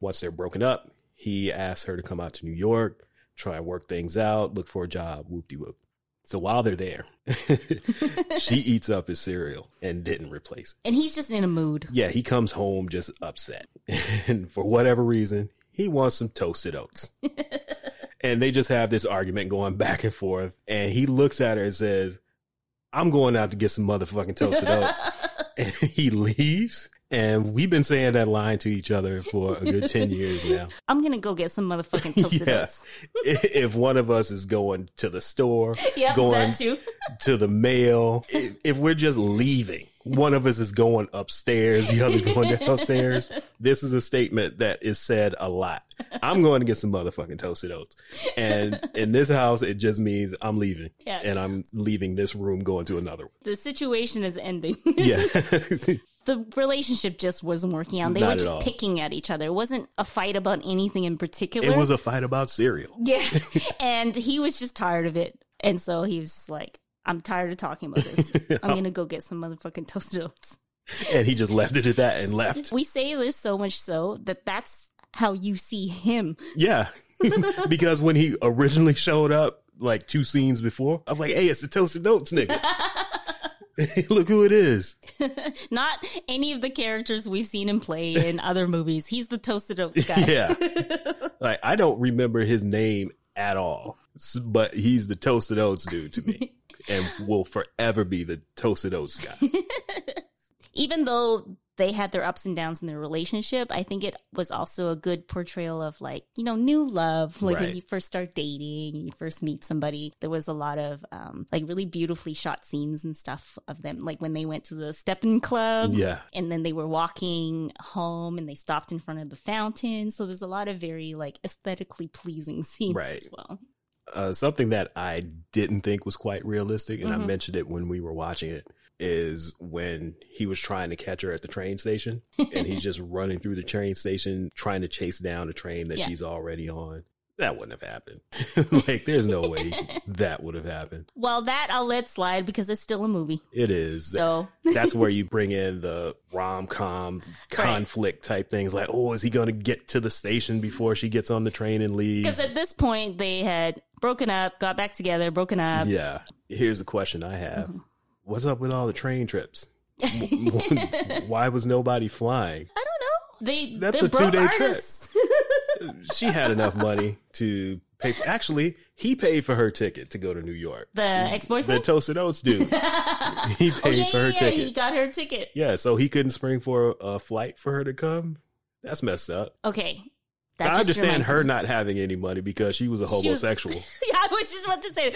S1: Once they're broken up, he asks her to come out to New York, try and work things out, look for a job, whoop de whoop. So while they're there, she eats up his cereal and didn't replace it.
S2: And he's just in a mood.
S1: Yeah, he comes home just upset. And for whatever reason, he wants some toasted oats. and they just have this argument going back and forth. And he looks at her and says, I'm going out to get some motherfucking toasted oats. and he leaves. And we've been saying that line to each other for a good 10 years now.
S2: I'm gonna go get some motherfucking toasted
S1: Yeah.
S2: oats.
S1: If one of us is going to the store,
S2: Yeah,
S1: going to the mail, if, if we're just leaving, one of us is going upstairs, the other's going downstairs. This is a statement that is said a lot. I'm going to get some motherfucking toasted oats. And in this house, it just means I'm leaving.
S2: Yeah.
S1: And I'm leaving this room, going to another one.
S2: The situation is ending.
S1: Yeah.
S2: The relationship just wasn't working out. They
S1: Not
S2: were just
S1: all.
S2: picking at each other. It wasn't a fight about anything in particular.
S1: it was a fight about cereal.
S2: yeah. and he was just tired of it. And so he was like, I'm tired of talking about this. I'm going to go get some motherfucking toasted oats.
S1: And he just left it at that and left.
S2: We say this so much so that that's how you see him.
S1: Yeah. because when he originally showed up, like two scenes before, I was like, hey, it's the toasted oats nigga. Look who it is.
S2: Not any of the characters we've seen him play in other movies. He's the toasted oats guy.
S1: Yeah. like I don't remember his name at all, but he's the toasted oats dude to me and will forever be the toasted oats guy.
S2: even though they had their ups and downs in their relationship, I think it was also a good portrayal of like, you know, new love. Like when you first start dating, you first meet somebody. There was a lot of um like really beautifully shot scenes and stuff of them. Like when they went to the stepping club.
S1: Yeah.
S2: And then they were walking home and they stopped in front of the fountain. So there's a lot of very like aesthetically pleasing scenes
S1: Right.
S2: as well.
S1: Uh, something that I didn't think was quite realistic, and
S2: Mm-hmm.
S1: I mentioned it when we were watching it, is when he was trying to catch her at the train station and he's just running through the train station trying to chase down a train that
S2: Yeah.
S1: she's already on. that wouldn't have happened. like, there's no way that would have happened.
S2: Well, that I'll let slide because it's still a movie.
S1: It is.
S2: So
S1: That's where you bring in the rom com conflict type things. Like, oh, is he going to get to the station before she gets on the train and leaves?
S2: because at this point they had broken up, got back together, broken up.
S1: Yeah. Here's a question I have
S2: Mm-hmm.
S1: What's up with all the train trips? Why was nobody flying?
S2: I don't know. They
S1: That's
S2: they're
S1: a two-day trip. She had enough money to pay. For, actually, he paid for her ticket to go to New York.
S2: The mm,
S1: ex
S2: boyfriend, The.
S1: Toasted Oats dude. he oh, paid
S2: oh yeah,
S1: for her
S2: yeah.
S1: ticket.
S2: He got her ticket.
S1: Yeah, so he couldn't spring for a flight for her to come. That's messed up.
S2: Okay. That
S1: I understand her
S2: me.
S1: not having any money because she was a
S2: She was-
S1: homosexual.
S2: Yeah, I was just about to say.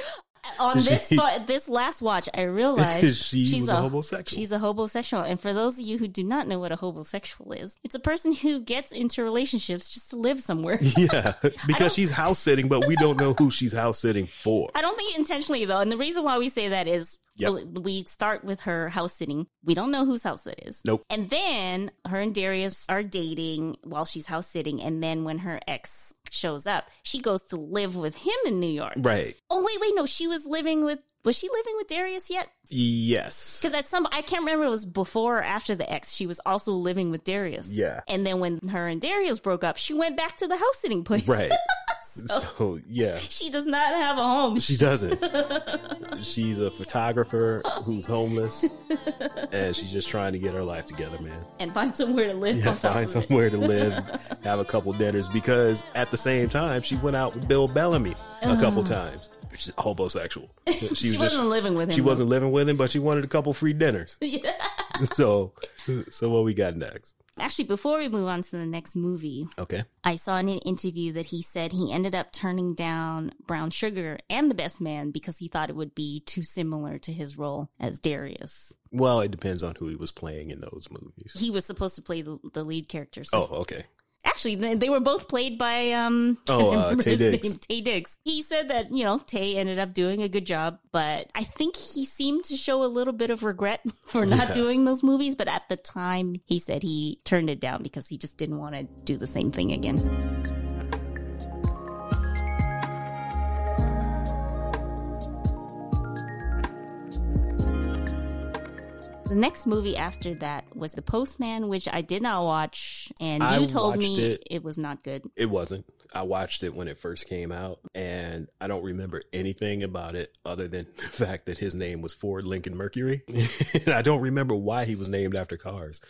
S2: On this
S1: She-
S2: fo- this last watch, I realized
S1: She
S2: she's
S1: was a homosexual.
S2: She's a homosexual, and for those of you who do not know what a homosexual is, it's a person who gets into relationships just to live somewhere.
S1: yeah, because she's house sitting, but we don't know who she's house sitting for.
S2: I don't think intentionally though, and the reason why we say that is
S1: Yep.
S2: we start with her house sitting. We don't know whose house that is.
S1: Nope.
S2: And then her and Darius are dating while she's house sitting, and then when her ex shows up, she goes to live with him in New York.
S1: Right.
S2: Oh wait, wait, no, she was living with. Was she living with Darius yet?
S1: Yes.
S2: Because at some, I can't remember if it was before or after the ex. She was also living with Darius.
S1: Yeah.
S2: And then when her and Darius broke up, she went back to the house sitting place.
S1: Right. so yeah,
S2: she does not have a home.
S1: she doesn't. she's a photographer who's homeless, and she's just trying to get her life together, man.
S2: and find somewhere to live.
S1: Yeah, find somewhere to live, have a couple dinners. Because at the same time, she went out with Bill Bellamy a couple uh. times. She's homosexual. She, was
S2: She wasn't living with him.
S1: She
S2: though.
S1: wasn't living with him, but she wanted a couple free dinners. Yeah. so, so what we got next?
S2: Actually, before we move on to the next movie,
S1: Okay.
S2: I saw in an interview that he said he ended up turning down Brown Sugar and The Best Man because he thought it would be too similar to his role as Darius.
S1: Well, it depends on who he was playing in those movies.
S2: He was supposed to play the, the lead character. So
S1: Oh, okay.
S2: Actually, they, were both played by um.
S1: Oh, uh,
S2: Taye
S1: Diggs.
S2: name, Taye Diggs. He said that you know Taye ended up doing a good job, but I think he seemed to show a little bit of regret for not
S1: Yeah.
S2: doing those movies. But at the time, he said he turned it down because he just didn't want to do the same thing again. The next movie after that was The Postman, which I did not watch, and you
S1: I
S2: told me it.
S1: it.
S2: was not good.
S1: It wasn't. I watched it when it first came out, and I don't remember anything about it other than the fact that his name was Ford Lincoln Mercury. and I don't remember why he was named after cars,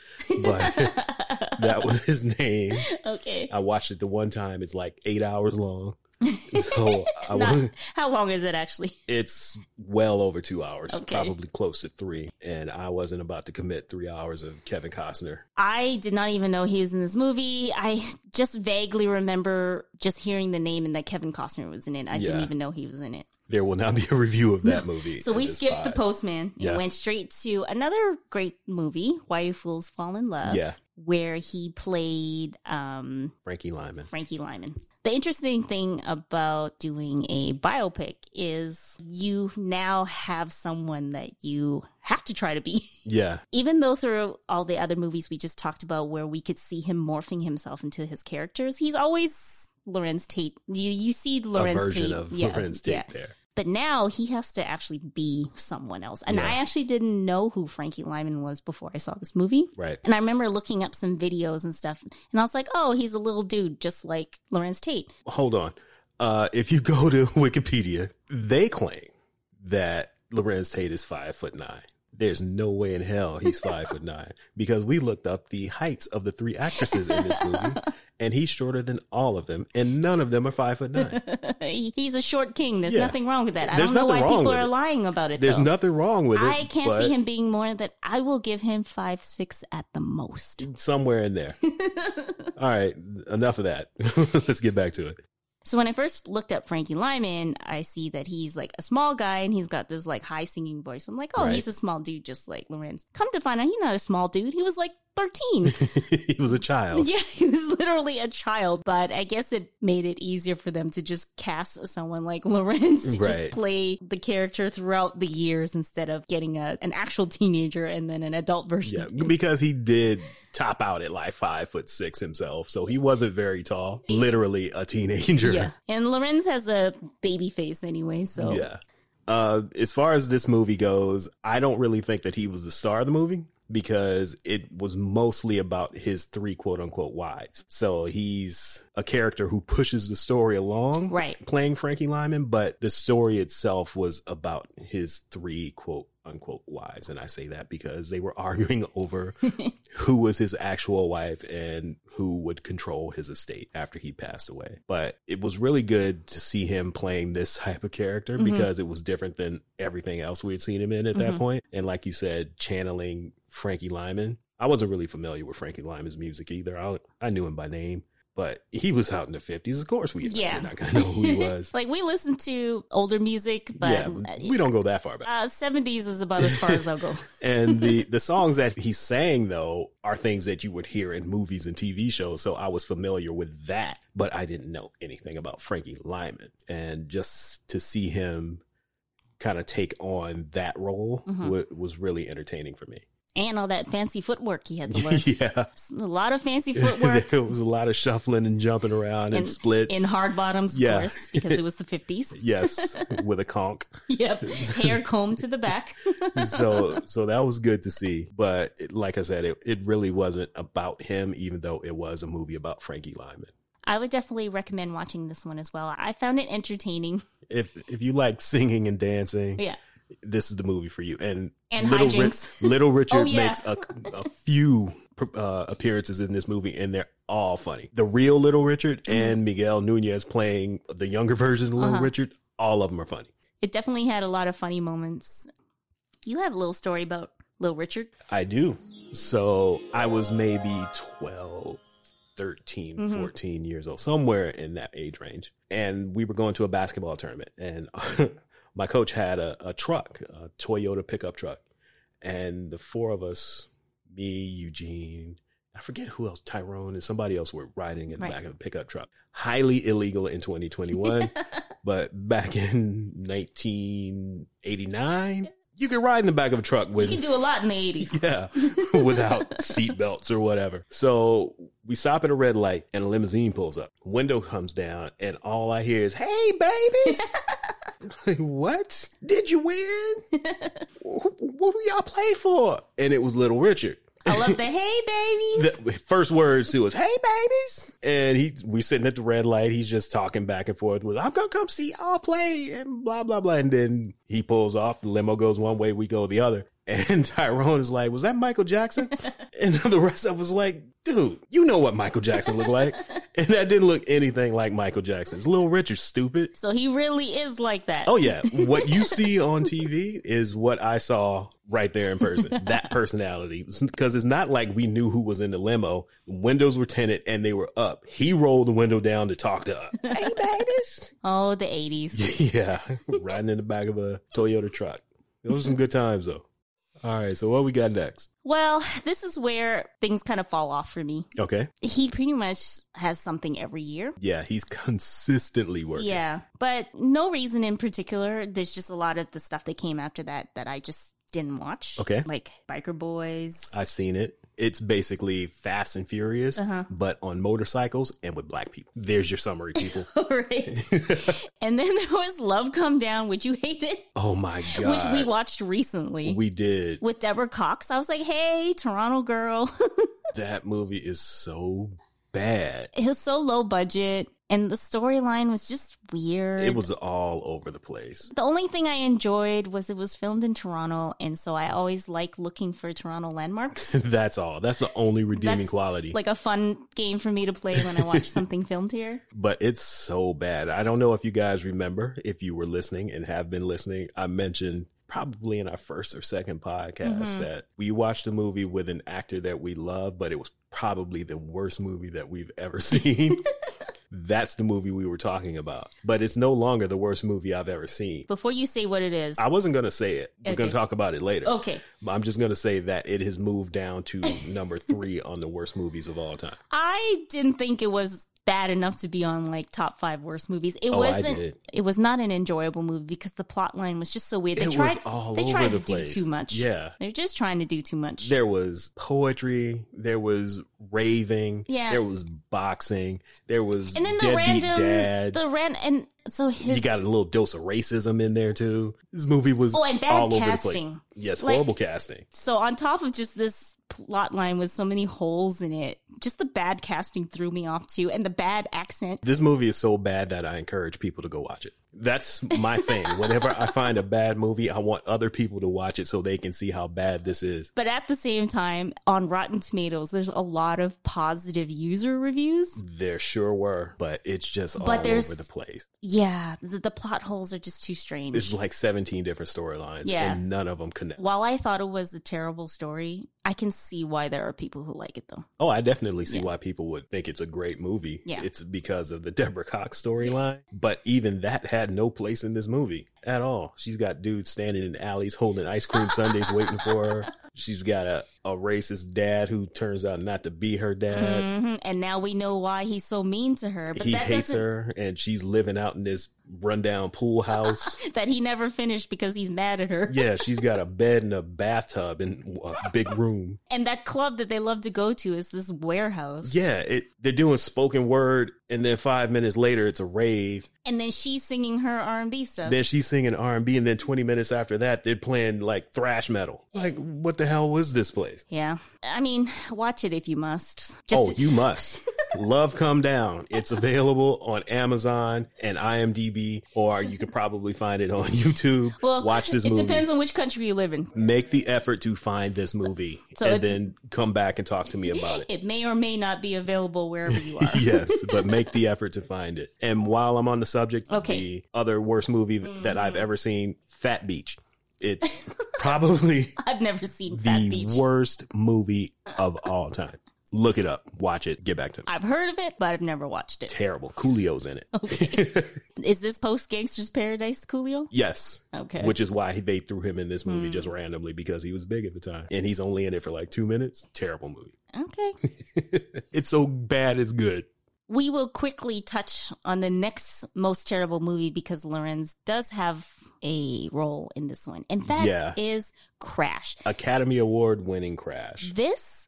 S1: but that was his name.
S2: Okay.
S1: I watched it the one time. It's like eight hours long. So I
S2: Not-
S1: was,
S2: how long is it actually?
S1: it's well over two hours,
S2: Okay.
S1: probably close to three. And I wasn't about to commit three hours of Kevin Costner.
S2: I did not even know he was in this movie. I just vaguely remember just hearing the name and that Kevin Costner was in it. I didn't even know he was in it.
S1: There will not be a review of that movie.
S2: So we skipped the. Postman and
S1: Yeah.
S2: went straight to another great movie, Why Do Fools Fall in Love?
S1: Yeah.
S2: Where he played um,
S1: Frankie Lymon.
S2: Frankie Lymon. The interesting thing about doing a biopic is you now have someone that you have to try to be.
S1: Yeah.
S2: even though through all the other movies we just talked about where we could see him morphing himself into his characters, he's always Larenz Tate. You you see
S1: a
S2: Larenz
S1: version
S2: Tate,
S1: of
S2: yeah,
S1: Larenz Tate
S2: yeah.
S1: there.
S2: But now he has to actually be someone else. And
S1: Yeah.
S2: I actually didn't know who Frankie Lymon was before I saw this movie.
S1: Right.
S2: And I remember looking up some videos and stuff, and I was like, "Oh, he's a little dude, just like Larenz Tate."
S1: Hold on. Uh, if you go to Wikipedia, they claim that Larenz Tate is five foot nine. There's no way in hell he's five foot nine because we looked up the heights of the three actresses in this movie, and he's shorter than all of them, and none of them are five foot nine.
S2: He's a short king. There's
S1: Yeah.
S2: nothing wrong with that. I
S1: There's
S2: don't know why people are
S1: it.
S2: lying about it.
S1: There's
S2: though.
S1: nothing wrong with it.
S2: I can't see him being more than I will give him five six at the most.
S1: somewhere in there. All right, enough of that. Let's get back to it.
S2: So when I first looked up Frankie Lymon, I see that he's like a small guy and he's got this like high singing voice. I'm like, oh,
S1: Right.
S2: he's a small dude, just like Larenz. Come to find out, he's not a small dude. He was like 13.
S1: he was a child.
S2: Yeah, he was literally a child, but I guess it made it easier for them to just cast someone like Larenz to
S1: Right.
S2: just play the character throughout the years instead of getting a, an actual teenager and then an adult version.
S1: Yeah, because he did top out at like five foot six himself, so he wasn't very tall. Literally a teenager.
S2: Yeah. And Larenz has a baby face anyway, so
S1: Yeah. Uh, as far as this movie goes, I don't really think that he was the star of the movie because it was mostly about his three quote unquote wives. So he's a character who pushes the story along,
S2: Right.
S1: Playing Frankie Lymon, but the story itself was about his three quote unquote wives. And I say that because they were arguing over who was his actual wife and who would control his estate after he passed away. But it was really good to see him playing this type of character mm-hmm. because it was different than everything else we had seen him in at that mm-hmm. point. And like you said, channeling Frankie Lymon. I wasn't really familiar with Frankie Lymon's music either. I, I knew him by name, but he was out in the 50s. Of course, we,
S2: Yeah.
S1: we're not going to know who he was.
S2: like we listen to older music, but
S1: yeah, we don't go that far back.
S2: uh, 70s is about as far as I'll go.
S1: and the the songs that he sang though are things that you would hear in movies and TV shows. So I was familiar with that, but I didn't know anything about Frankie Lymon. And just to see him kind of take on that role wa- was really entertaining for me.
S2: And all that fancy footwork he had to learn.
S1: yeah,
S2: a lot of fancy footwork
S1: there was a lot of shuffling and jumping around and, splits.
S2: in hard bottoms, of
S1: Yeah.
S2: course, because it was the 50s.
S1: yes, with a conk.
S2: Yep. Hair combed to the back.
S1: so so that was good to see but it, like i said it, it really wasn't about him even though it was a movie about frankie lymon
S2: I would definitely recommend watching this one as well. I found it entertaining.
S1: if if you like singing and dancing
S2: Yeah.
S1: This is the movie for you and
S2: And
S1: little,
S2: hijinks.
S1: little richard
S2: Oh, yeah.
S1: makes a, a few uh, appearances in this movie and they're all funny the real little richard
S2: Mm-hmm.
S1: and miguel nunez playing the younger version of little
S2: Uh-huh.
S1: richard all of them are funny
S2: It definitely had a lot of funny moments. You have a little story about Little Richard.
S1: I do. So I was maybe 12, 13,
S2: Mm-hmm.
S1: 14 years old, somewhere in that age range. And we were going to a basketball tournament. And my coach had a, a truck, a Toyota pickup truck. And the four of us, me, Eugene, I forget who else, Tyrone, and somebody else were riding in the
S2: Right.
S1: back of the pickup truck. Highly illegal in 2021. but back in 1989, you could ride in the back of a truck with.
S2: You can do a lot in the 80s.
S1: yeah, without seat belts or whatever. So we stop at a red light and a limousine pulls up. Window comes down and all I hear is, "Hey, babies!" like, what? Did you win? Wh- what do y'all play for? And it was Little Richard.
S2: I love the hey babies.
S1: The first words to us, "Hey, babies!" And he, we sitting at the red light. He's just talking back and forth with, "I'm gonna come see y'all play," and blah blah blah. And then he pulls off. The limo goes one way, we go the other. And Tyrone is like, "Was that Michael Jackson?" and the rest of us was like, "Dude, you know what Michael Jackson looked like?" And that didn't look anything like Michael Jackson's. Little Richard, stupid.
S2: so he really is like that.
S1: Oh yeah, what you see on TV is what I saw right there in person. that personality, because it's not like we knew who was in the limo. Windows were tinted and they were up. He rolled the window down to talk to us. hey, babies.
S2: Oh, the 80s.
S1: yeah, riding in the back of a Toyota truck. Those were some good times though. All right, so what we got next?
S2: Well, this is where things kind of fall off for me.
S1: Okay,
S2: He pretty much has something every year.
S1: yeah, he's consistently working.
S2: Yeah, but no reason in particular. There's just a lot of the stuff that came after that that I just didn't watch.
S1: Okay.
S2: Like Biker Boys.
S1: I've seen it. It's basically Fast and Furious,
S2: Uh-huh.
S1: but on motorcycles and with black people. There's your summary, people.
S2: right. and then there was Love Come Down, which you hated,
S1: oh my god,
S2: which we watched recently.
S1: We did.
S2: with Deborah Cox. I was like, hey, Toronto girl.
S1: That movie is so bad.
S2: It's so low budget and the storyline was just weird.
S1: It was all over the place.
S2: the only thing I enjoyed was it was filmed in Toronto, and so I always like looking for Toronto landmarks.
S1: That's all. That's the only redeeming
S2: That's
S1: quality.
S2: Like a fun game for me to play when I watch something filmed here.
S1: but it's so bad. I don't know if you guys remember, if you were listening and have been listening, I mentioned probably in our first or second podcast
S2: Mm-hmm.
S1: that we watched a movie with an actor that we love, but it was probably the worst movie that we've ever seen. That's the movie we were talking about. But it's no longer the worst movie I've ever seen.
S2: Before you say what it is,
S1: I wasn't going to say it. We're going to talk about it later.
S2: okay.
S1: I'm just going to say that it has moved down to number three on the worst movies of all time.
S2: I didn't think it was bad enough to be on like top five worst movies. It
S1: Oh,
S2: wasn't. It was not an enjoyable movie because the plot line was just so weird. They
S1: It
S2: tried. they tried
S1: the
S2: to
S1: place.
S2: do too much.
S1: Yeah.
S2: they're just trying to do too much.
S1: There was poetry, there was raving,
S2: Yeah.
S1: there was boxing, there was
S2: and then the random,
S1: dads.
S2: the ran, and so his
S1: you got a little dose of racism in there too. This movie was
S2: Oh, and bad
S1: all over the
S2: casting.
S1: Yes,
S2: Like-
S1: horrible casting.
S2: So on top of just this plot line with so many holes in it, just the bad casting threw me off too, and the bad accent.
S1: This movie is so bad that I encourage people to go watch it. That's my thing. Whenever I find a bad movie, I want other people to watch it so they can see how bad this is.
S2: But at the same time, on Rotten Tomatoes, there's a lot of positive user reviews.
S1: There sure were, but it's just all
S2: But there's-
S1: over the place.
S2: Yeah, the, the plot holes are just too strange.
S1: It's like 17 different storylines
S2: Yeah.
S1: and none of them connect.
S2: While I thought it was a terrible story, I can see why there are people who like it though.
S1: Oh, I definitely see
S2: Yeah.
S1: why people would think it's a great movie.
S2: Yeah.
S1: It's because of the Deborah Cox storyline. But even that had no place in this movie at all. She's got dudes standing in alleys holding ice cream sundaes waiting for her. She's got a, a racist dad who turns out not to be her dad.
S2: hmm And now we know why he's so mean to her. But
S1: he hates her and she's living out in this rundown pool house.
S2: That he never finished because he's mad at her.
S1: yeah, she's got a bed and a bathtub and a big room.
S2: And that club that they love to go to is this warehouse.
S1: Yeah, it, they're doing spoken word and then 5 minutes later it's a rave.
S2: And then she's singing her R and B stuff.
S1: Then she's singing R and B, and then 20 minutes after that, they're playing like thrash metal. Like, what the hell was this place?
S2: yeah. I mean, watch it if you must. Just
S1: oh, you must. Love Come Down. It's available on Amazon and IMDb, or you could probably find it on YouTube.
S2: well,
S1: Watch this movie.
S2: it
S1: movie.
S2: depends on which country you live in.
S1: Make the effort to find this movie
S2: So
S1: and
S2: it-
S1: then come back and talk to me about it.
S2: It may or may not be available wherever you are.
S1: yes, but make the effort to find it. And while I'm on the subject,
S2: Okay.
S1: the other worst movie that I've mm. ever seen, Fat Beach. It's probably
S2: I've never seen Fat
S1: the
S2: Beach.
S1: worst movie of all time. Look it up, watch it, get back to me.
S2: I've heard of it, but I've never watched it.
S1: Terrible. Coolio's in it. Okay.
S2: is this post Gangster's Paradise, Coolio?
S1: yes.
S2: Okay.
S1: Which is why they threw him in this movie just randomly because he was big at the time. And he's only in it for like two minutes. Terrible movie.
S2: Okay.
S1: it's so bad it's good.
S2: we will quickly touch on the next most terrible movie because Larenz does have a role in this one, and that is
S1: Yeah.
S2: is Crash.
S1: Academy Award winning Crash.
S2: This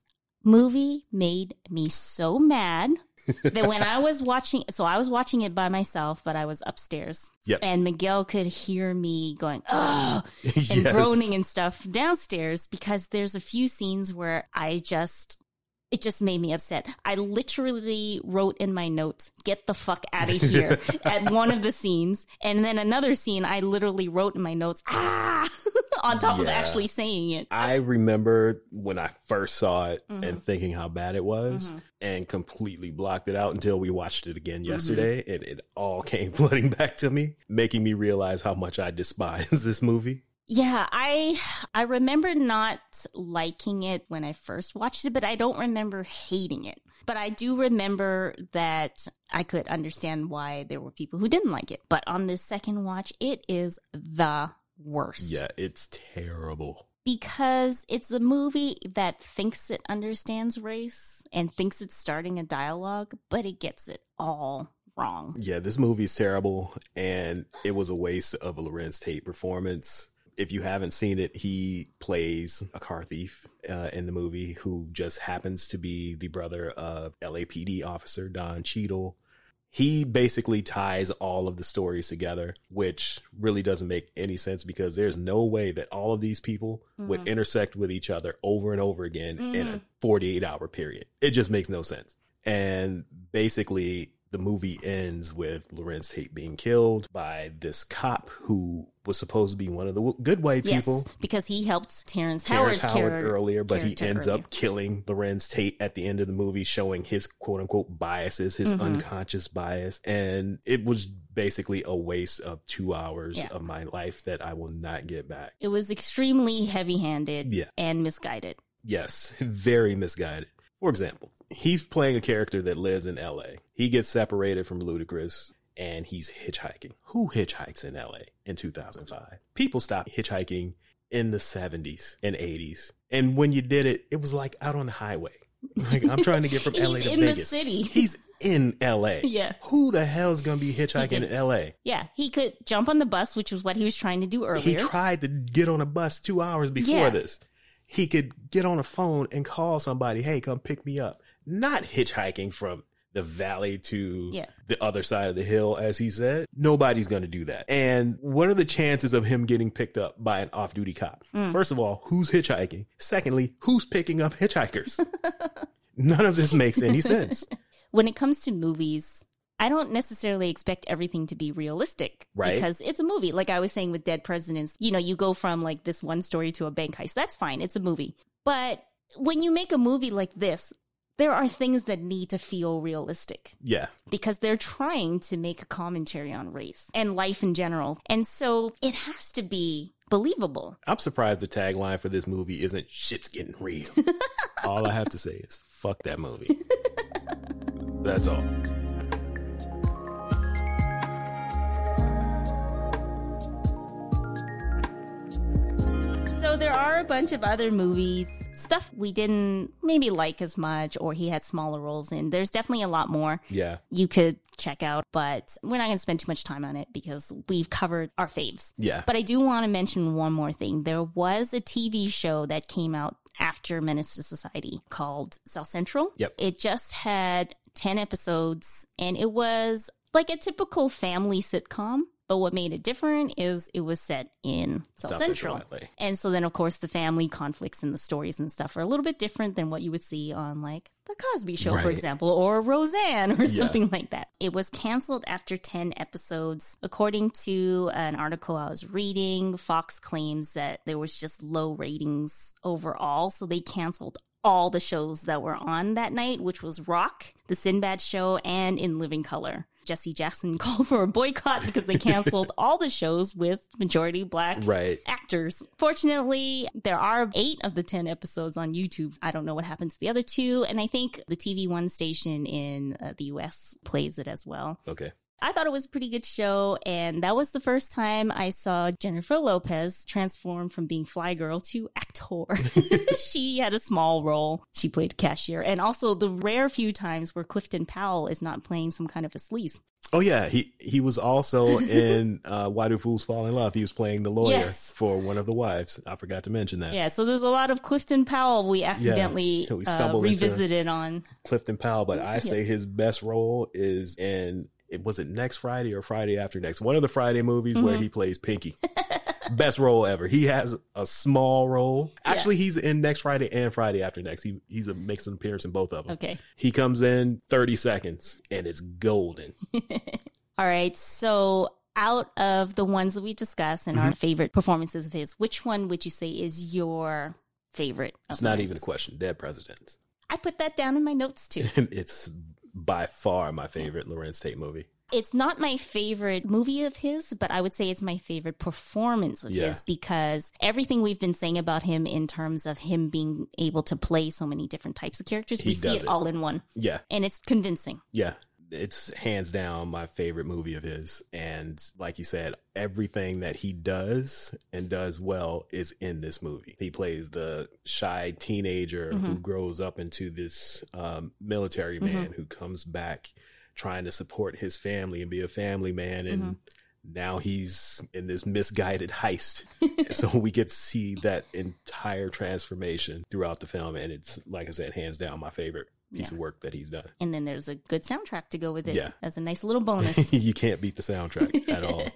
S2: movie made me so mad that when I was watching, so I was watching it by myself, but I was upstairs.
S1: Yep.
S2: And Miguel could hear me going, oh, and
S1: Yes.
S2: groaning and stuff downstairs because there's a few scenes where I just, it just made me upset. I literally wrote in my notes, get the fuck out of here at one of the scenes. And then another scene, I literally wrote in my notes, ah, on top of actually saying it.
S1: I remember when I first saw it
S2: Mm-hmm.
S1: and thinking how bad it was and completely blocked it out until we watched it again
S2: Mm-hmm.
S1: yesterday and it all came flooding back to me, making me realize how much I despise this movie.
S2: Yeah, I I remember not liking it when I first watched it, but I don't remember hating it. But I do remember that I could understand why there were people who didn't like it. But on this second watch, it is the worst.
S1: Yeah, it's terrible.
S2: Because it's a movie that thinks it understands race and thinks it's starting a dialogue, but it gets it all wrong.
S1: Yeah, this movie's terrible and it was a waste of a Larenz Tate performance. If you haven't seen it, he plays a car thief uh, in the movie who just happens to be the brother of LAPD officer Don Cheadle. He basically ties all of the stories together, which really doesn't make any sense because there's no way that all of these people would intersect with each other over and over again in a 48 hour period. It just makes no sense. And basically, the movie ends with Larenz Tate being killed by this cop who was supposed to be one of the good white
S2: Yes,
S1: people.
S2: because he helped Terrence,
S1: Terrence Howard earlier, but he ends
S2: earlier.
S1: up killing Larenz Tate at the end of the movie, showing his quote unquote biases, his
S2: Mm-hmm.
S1: unconscious bias. And it was basically a waste of two hours
S2: Yeah.
S1: of my life that I will not get back.
S2: It was extremely heavy handed
S1: Yeah.
S2: and misguided.
S1: Yes, very misguided. For example, he's playing a character that lives in LA. He gets separated from Ludacris and he's hitchhiking. Who hitchhikes in LA in 2005? People stopped hitchhiking in the 70s and 80s. And when you did it, it was like out on the highway. Like I'm trying to get from LA to
S2: in the
S1: Vegas.
S2: city.
S1: He's in LA.
S2: Yeah.
S1: Who the hell's gonna be hitchhiking in LA?
S2: Yeah, he could jump on the bus, which was what he was trying to do earlier.
S1: He tried to get on a bus two hours before
S2: Yeah.
S1: this. He could get on a phone and call somebody, hey, come pick me up. Not hitchhiking from the valley to
S2: Yeah.
S1: the other side of the hill, as he said. Nobody's going to do that. And what are the chances of him getting picked up by an off duty cop?
S2: Mm.
S1: First of all, who's hitchhiking? Secondly, who's picking up hitchhikers? None of this makes any sense.
S2: when it comes to movies, I don't necessarily expect everything to be realistic.
S1: Right.
S2: Because it's a movie. Like I was saying with Dead Presidents, you know, you go from like this one story to a bank heist. That's fine. It's a movie. But when you make a movie like this, there are things that need to feel realistic
S1: Yeah.
S2: because they're trying to make a commentary on race and life in general. And so it has to be believable.
S1: I'm surprised the tagline for this movie isn't shit's getting real. all I have to say is fuck that movie. That's all.
S2: So there are a bunch of other movies, stuff we didn't maybe like as much or he had smaller roles in. There's definitely a lot more
S1: Yeah.
S2: you could check out, but we're not going to spend too much time on it because we've covered our faves.
S1: Yeah.
S2: But I do want to mention one more thing. There was a TV show that came out after Menace to Society called South Central.
S1: Yep.
S2: It just had 10 episodes and it was like a typical family sitcom. But what made it different is it was set in South,
S1: South
S2: Central.
S1: Central
S2: And so then, of course, the family conflicts and the stories and stuff are a little bit different than what you would see on like The Cosby Show, for example, or Roseanne or
S1: Yeah.
S2: something like that. It was canceled after 10 episodes. According to an article I was reading, Fox claims that there was just low ratings overall. So they canceled all the shows that were on that night, which was Roc, The Sinbad Show, and In Living Color. Jesse Jackson called for a boycott because they canceled all the shows with majority black
S1: Right.
S2: actors. Fortunately, there are eight of the 10 episodes on YouTube. I don't know what happens to the other two. And I think the TV One station in uh, the US plays it as well.
S1: Okay.
S2: I thought it was a pretty good show, and that was the first time I saw Jennifer Lopez transform from being fly girl to actor. she had a small role. She played cashier, and also the rare few times where Clifton Powell is not playing some kind of a sleaze.
S1: Oh yeah, he he was also in uh, Why Do Fools Fall in Love. He was playing the lawyer
S2: Yes.
S1: for one of the wives. I forgot to mention that.
S2: Yeah, so there's a lot of Clifton Powell we accidentally
S1: we
S2: uh,
S1: stumbled
S2: revisited on.
S1: Clifton Powell, but I say his best role is in it was it next Friday or Friday after next. One of the Friday movies where
S2: Mm-hmm.
S1: he plays Pinky. best role ever. He has a small role. Actually, he's in next Friday and Friday after next. He he's a makes an appearance in both of them.
S2: Okay.
S1: He comes in 30 seconds and it's golden.
S2: All right. So out of the ones that we discussed and
S1: Mm-hmm.
S2: our favorite performances of his, which one would you say is your favorite?
S1: It's not even a question. Dead presidents.
S2: I put that down in my notes too.
S1: it's by far my favorite Larenz Tate movie.
S2: it's not my favorite movie of his, but I would say it's my favorite performance of
S1: Yeah.
S2: his because everything we've been saying about him in terms of him being able to play so many different types of characters,
S1: He
S2: we see it
S1: it.
S2: all in one.
S1: Yeah.
S2: And it's convincing.
S1: Yeah. It's hands down my favorite movie of his. And like you said, everything that he does and does well is in this movie. He plays the shy teenager who mm-hmm. grows up into this um, military mm-hmm. man who comes back trying to support his family and be a family man. And mm-hmm. now he's in this misguided heist. So we get to see that entire transformation throughout the film. And it's, like I said, hands down my favorite piece of work that he's done.
S2: And then there's a good soundtrack to go with it
S1: Yeah.
S2: as a nice little bonus.
S1: you can't beat the soundtrack at all.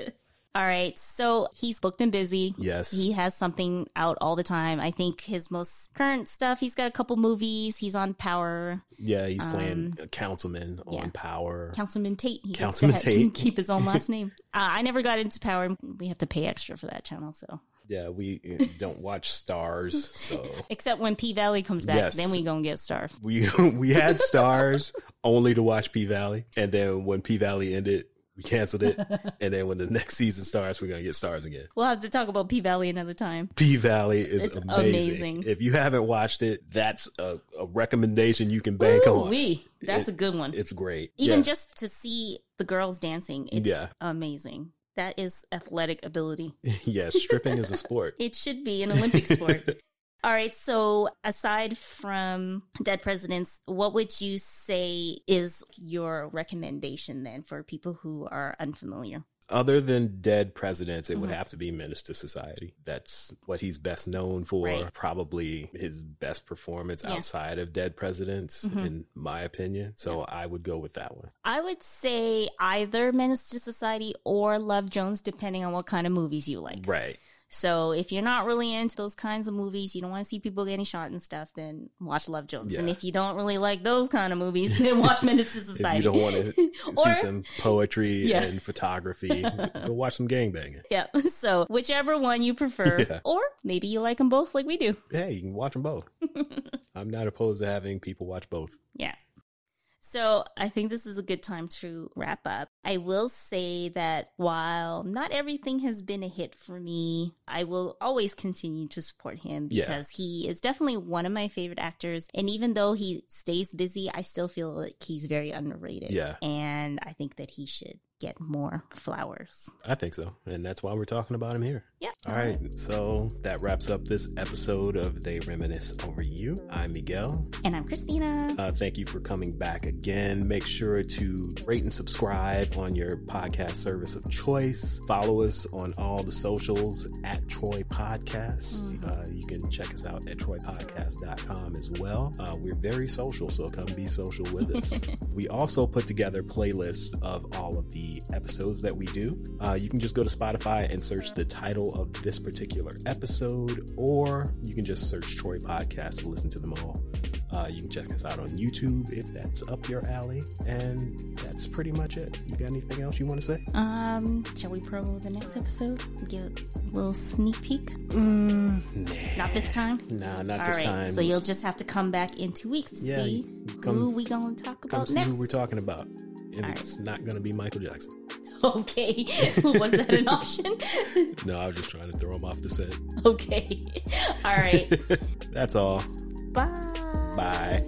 S2: All right. So he's booked and busy.
S1: Yes.
S2: He has something out all the time. I think his most current stuff, he's got a couple movies. He's on Power.
S1: Yeah, he's playing a councilman on
S2: Um, yeah.
S1: Power.
S2: Councilman Tate. He
S1: Councilman
S2: gets to ha-
S1: Tate.
S2: keep his own last name. Uh, I never got into Power. We have to pay extra for that channel. So
S1: Yeah, we uh, don't watch Starz, so
S2: except when P Valley comes back,
S1: Yes.
S2: then we gonna get Starz.
S1: we we had Starz only to watch P Valley, and then when P Valley ended, We canceled it, and then when the next season starts, we're gonna get Starz again.
S2: We'll have to talk about P Valley another time.
S1: P Valley is amazing.
S2: amazing.
S1: If you haven't watched it, that's a, a recommendation you can bank on.
S2: We that's
S1: It-
S2: a good one.
S1: It's great.
S2: Even
S1: Yeah.
S2: just to see the girls dancing, it's
S1: Yeah.
S2: amazing. That is athletic ability.
S1: yeah, stripping is a sport.
S2: It should be an Olympic sport. All right. So, aside from Dead Presidents, what would you say is your recommendation then for people who are unfamiliar?
S1: Other than Dead Presidents, it would
S2: Mhm.
S1: have to be Menace to Society. That's what he's best known for.
S2: Right.
S1: Probably his best performance
S2: Yeah.
S1: outside of Dead Presidents,
S2: Mhm.
S1: in my opinion. So I would go with that one.
S2: I would say either Menace to Society or Love Jones, depending on what kind of movies you like.
S1: Right.
S2: So if you're not really into those kinds of movies, you don't want to see people getting shot and stuff, then watch Love Jones. And if you don't really like those kind of movies, then watch Menace to Society.
S1: you don't want to
S2: Or-
S1: see some poetry
S2: Yeah.
S1: and photography, go watch some gangbanging.
S2: Yeah. So whichever one you prefer,
S1: Yeah.
S2: or maybe you like them both like we do.
S1: Hey, you can watch them both. I'm not opposed to having people watch both.
S2: Yeah. So I think this is a good time to wrap up. I will say that while not everything has been a hit for me, I will always continue to support him
S1: Yeah.
S2: because he is definitely one of my favorite actors. And even though he stays busy, I still feel like he's very underrated.
S1: Yeah.
S2: And I think that he should get more flowers.
S1: I think so. And that's why we're talking about him here.
S2: Yeah.
S1: All right. So that wraps up this episode of They Reminisce Over You. I'm Miguel.
S2: And I'm Christina.
S1: Uh, thank you for coming back again. Make sure to rate and subscribe on your podcast service of choice. Follow us on all the socials at Troy Podcasts. Uh, you can check us out at troypodcast.com as well. Uh, we're very social, so come be social with us. we also put together playlists of all of the episodes that we do. Uh, you can just go to Spotify and search the title of this particular episode, or you can just search Troy Podcast to listen to them all. Uh, you can check us out on YouTube if that's up your alley. And that's pretty much it. You got anything else you want to say?
S2: Um, shall we promo the next episode? Give a little sneak peek?
S1: Mm, nah.
S2: Not this time?
S1: Nah, not
S2: All
S1: this
S2: right,
S1: time.
S2: so you'll just have to come back in two weeks to
S1: Yeah,
S2: see
S1: come-
S2: who we gonna talk
S1: Come
S2: about next.
S1: who we're talking about. And
S2: All right.
S1: it's not going to be Michael Jackson.
S2: Okay, was that an option?
S1: No, I was just trying to throw him off the set.
S2: okay, all right,
S1: That's all.
S2: bye.
S1: Bye.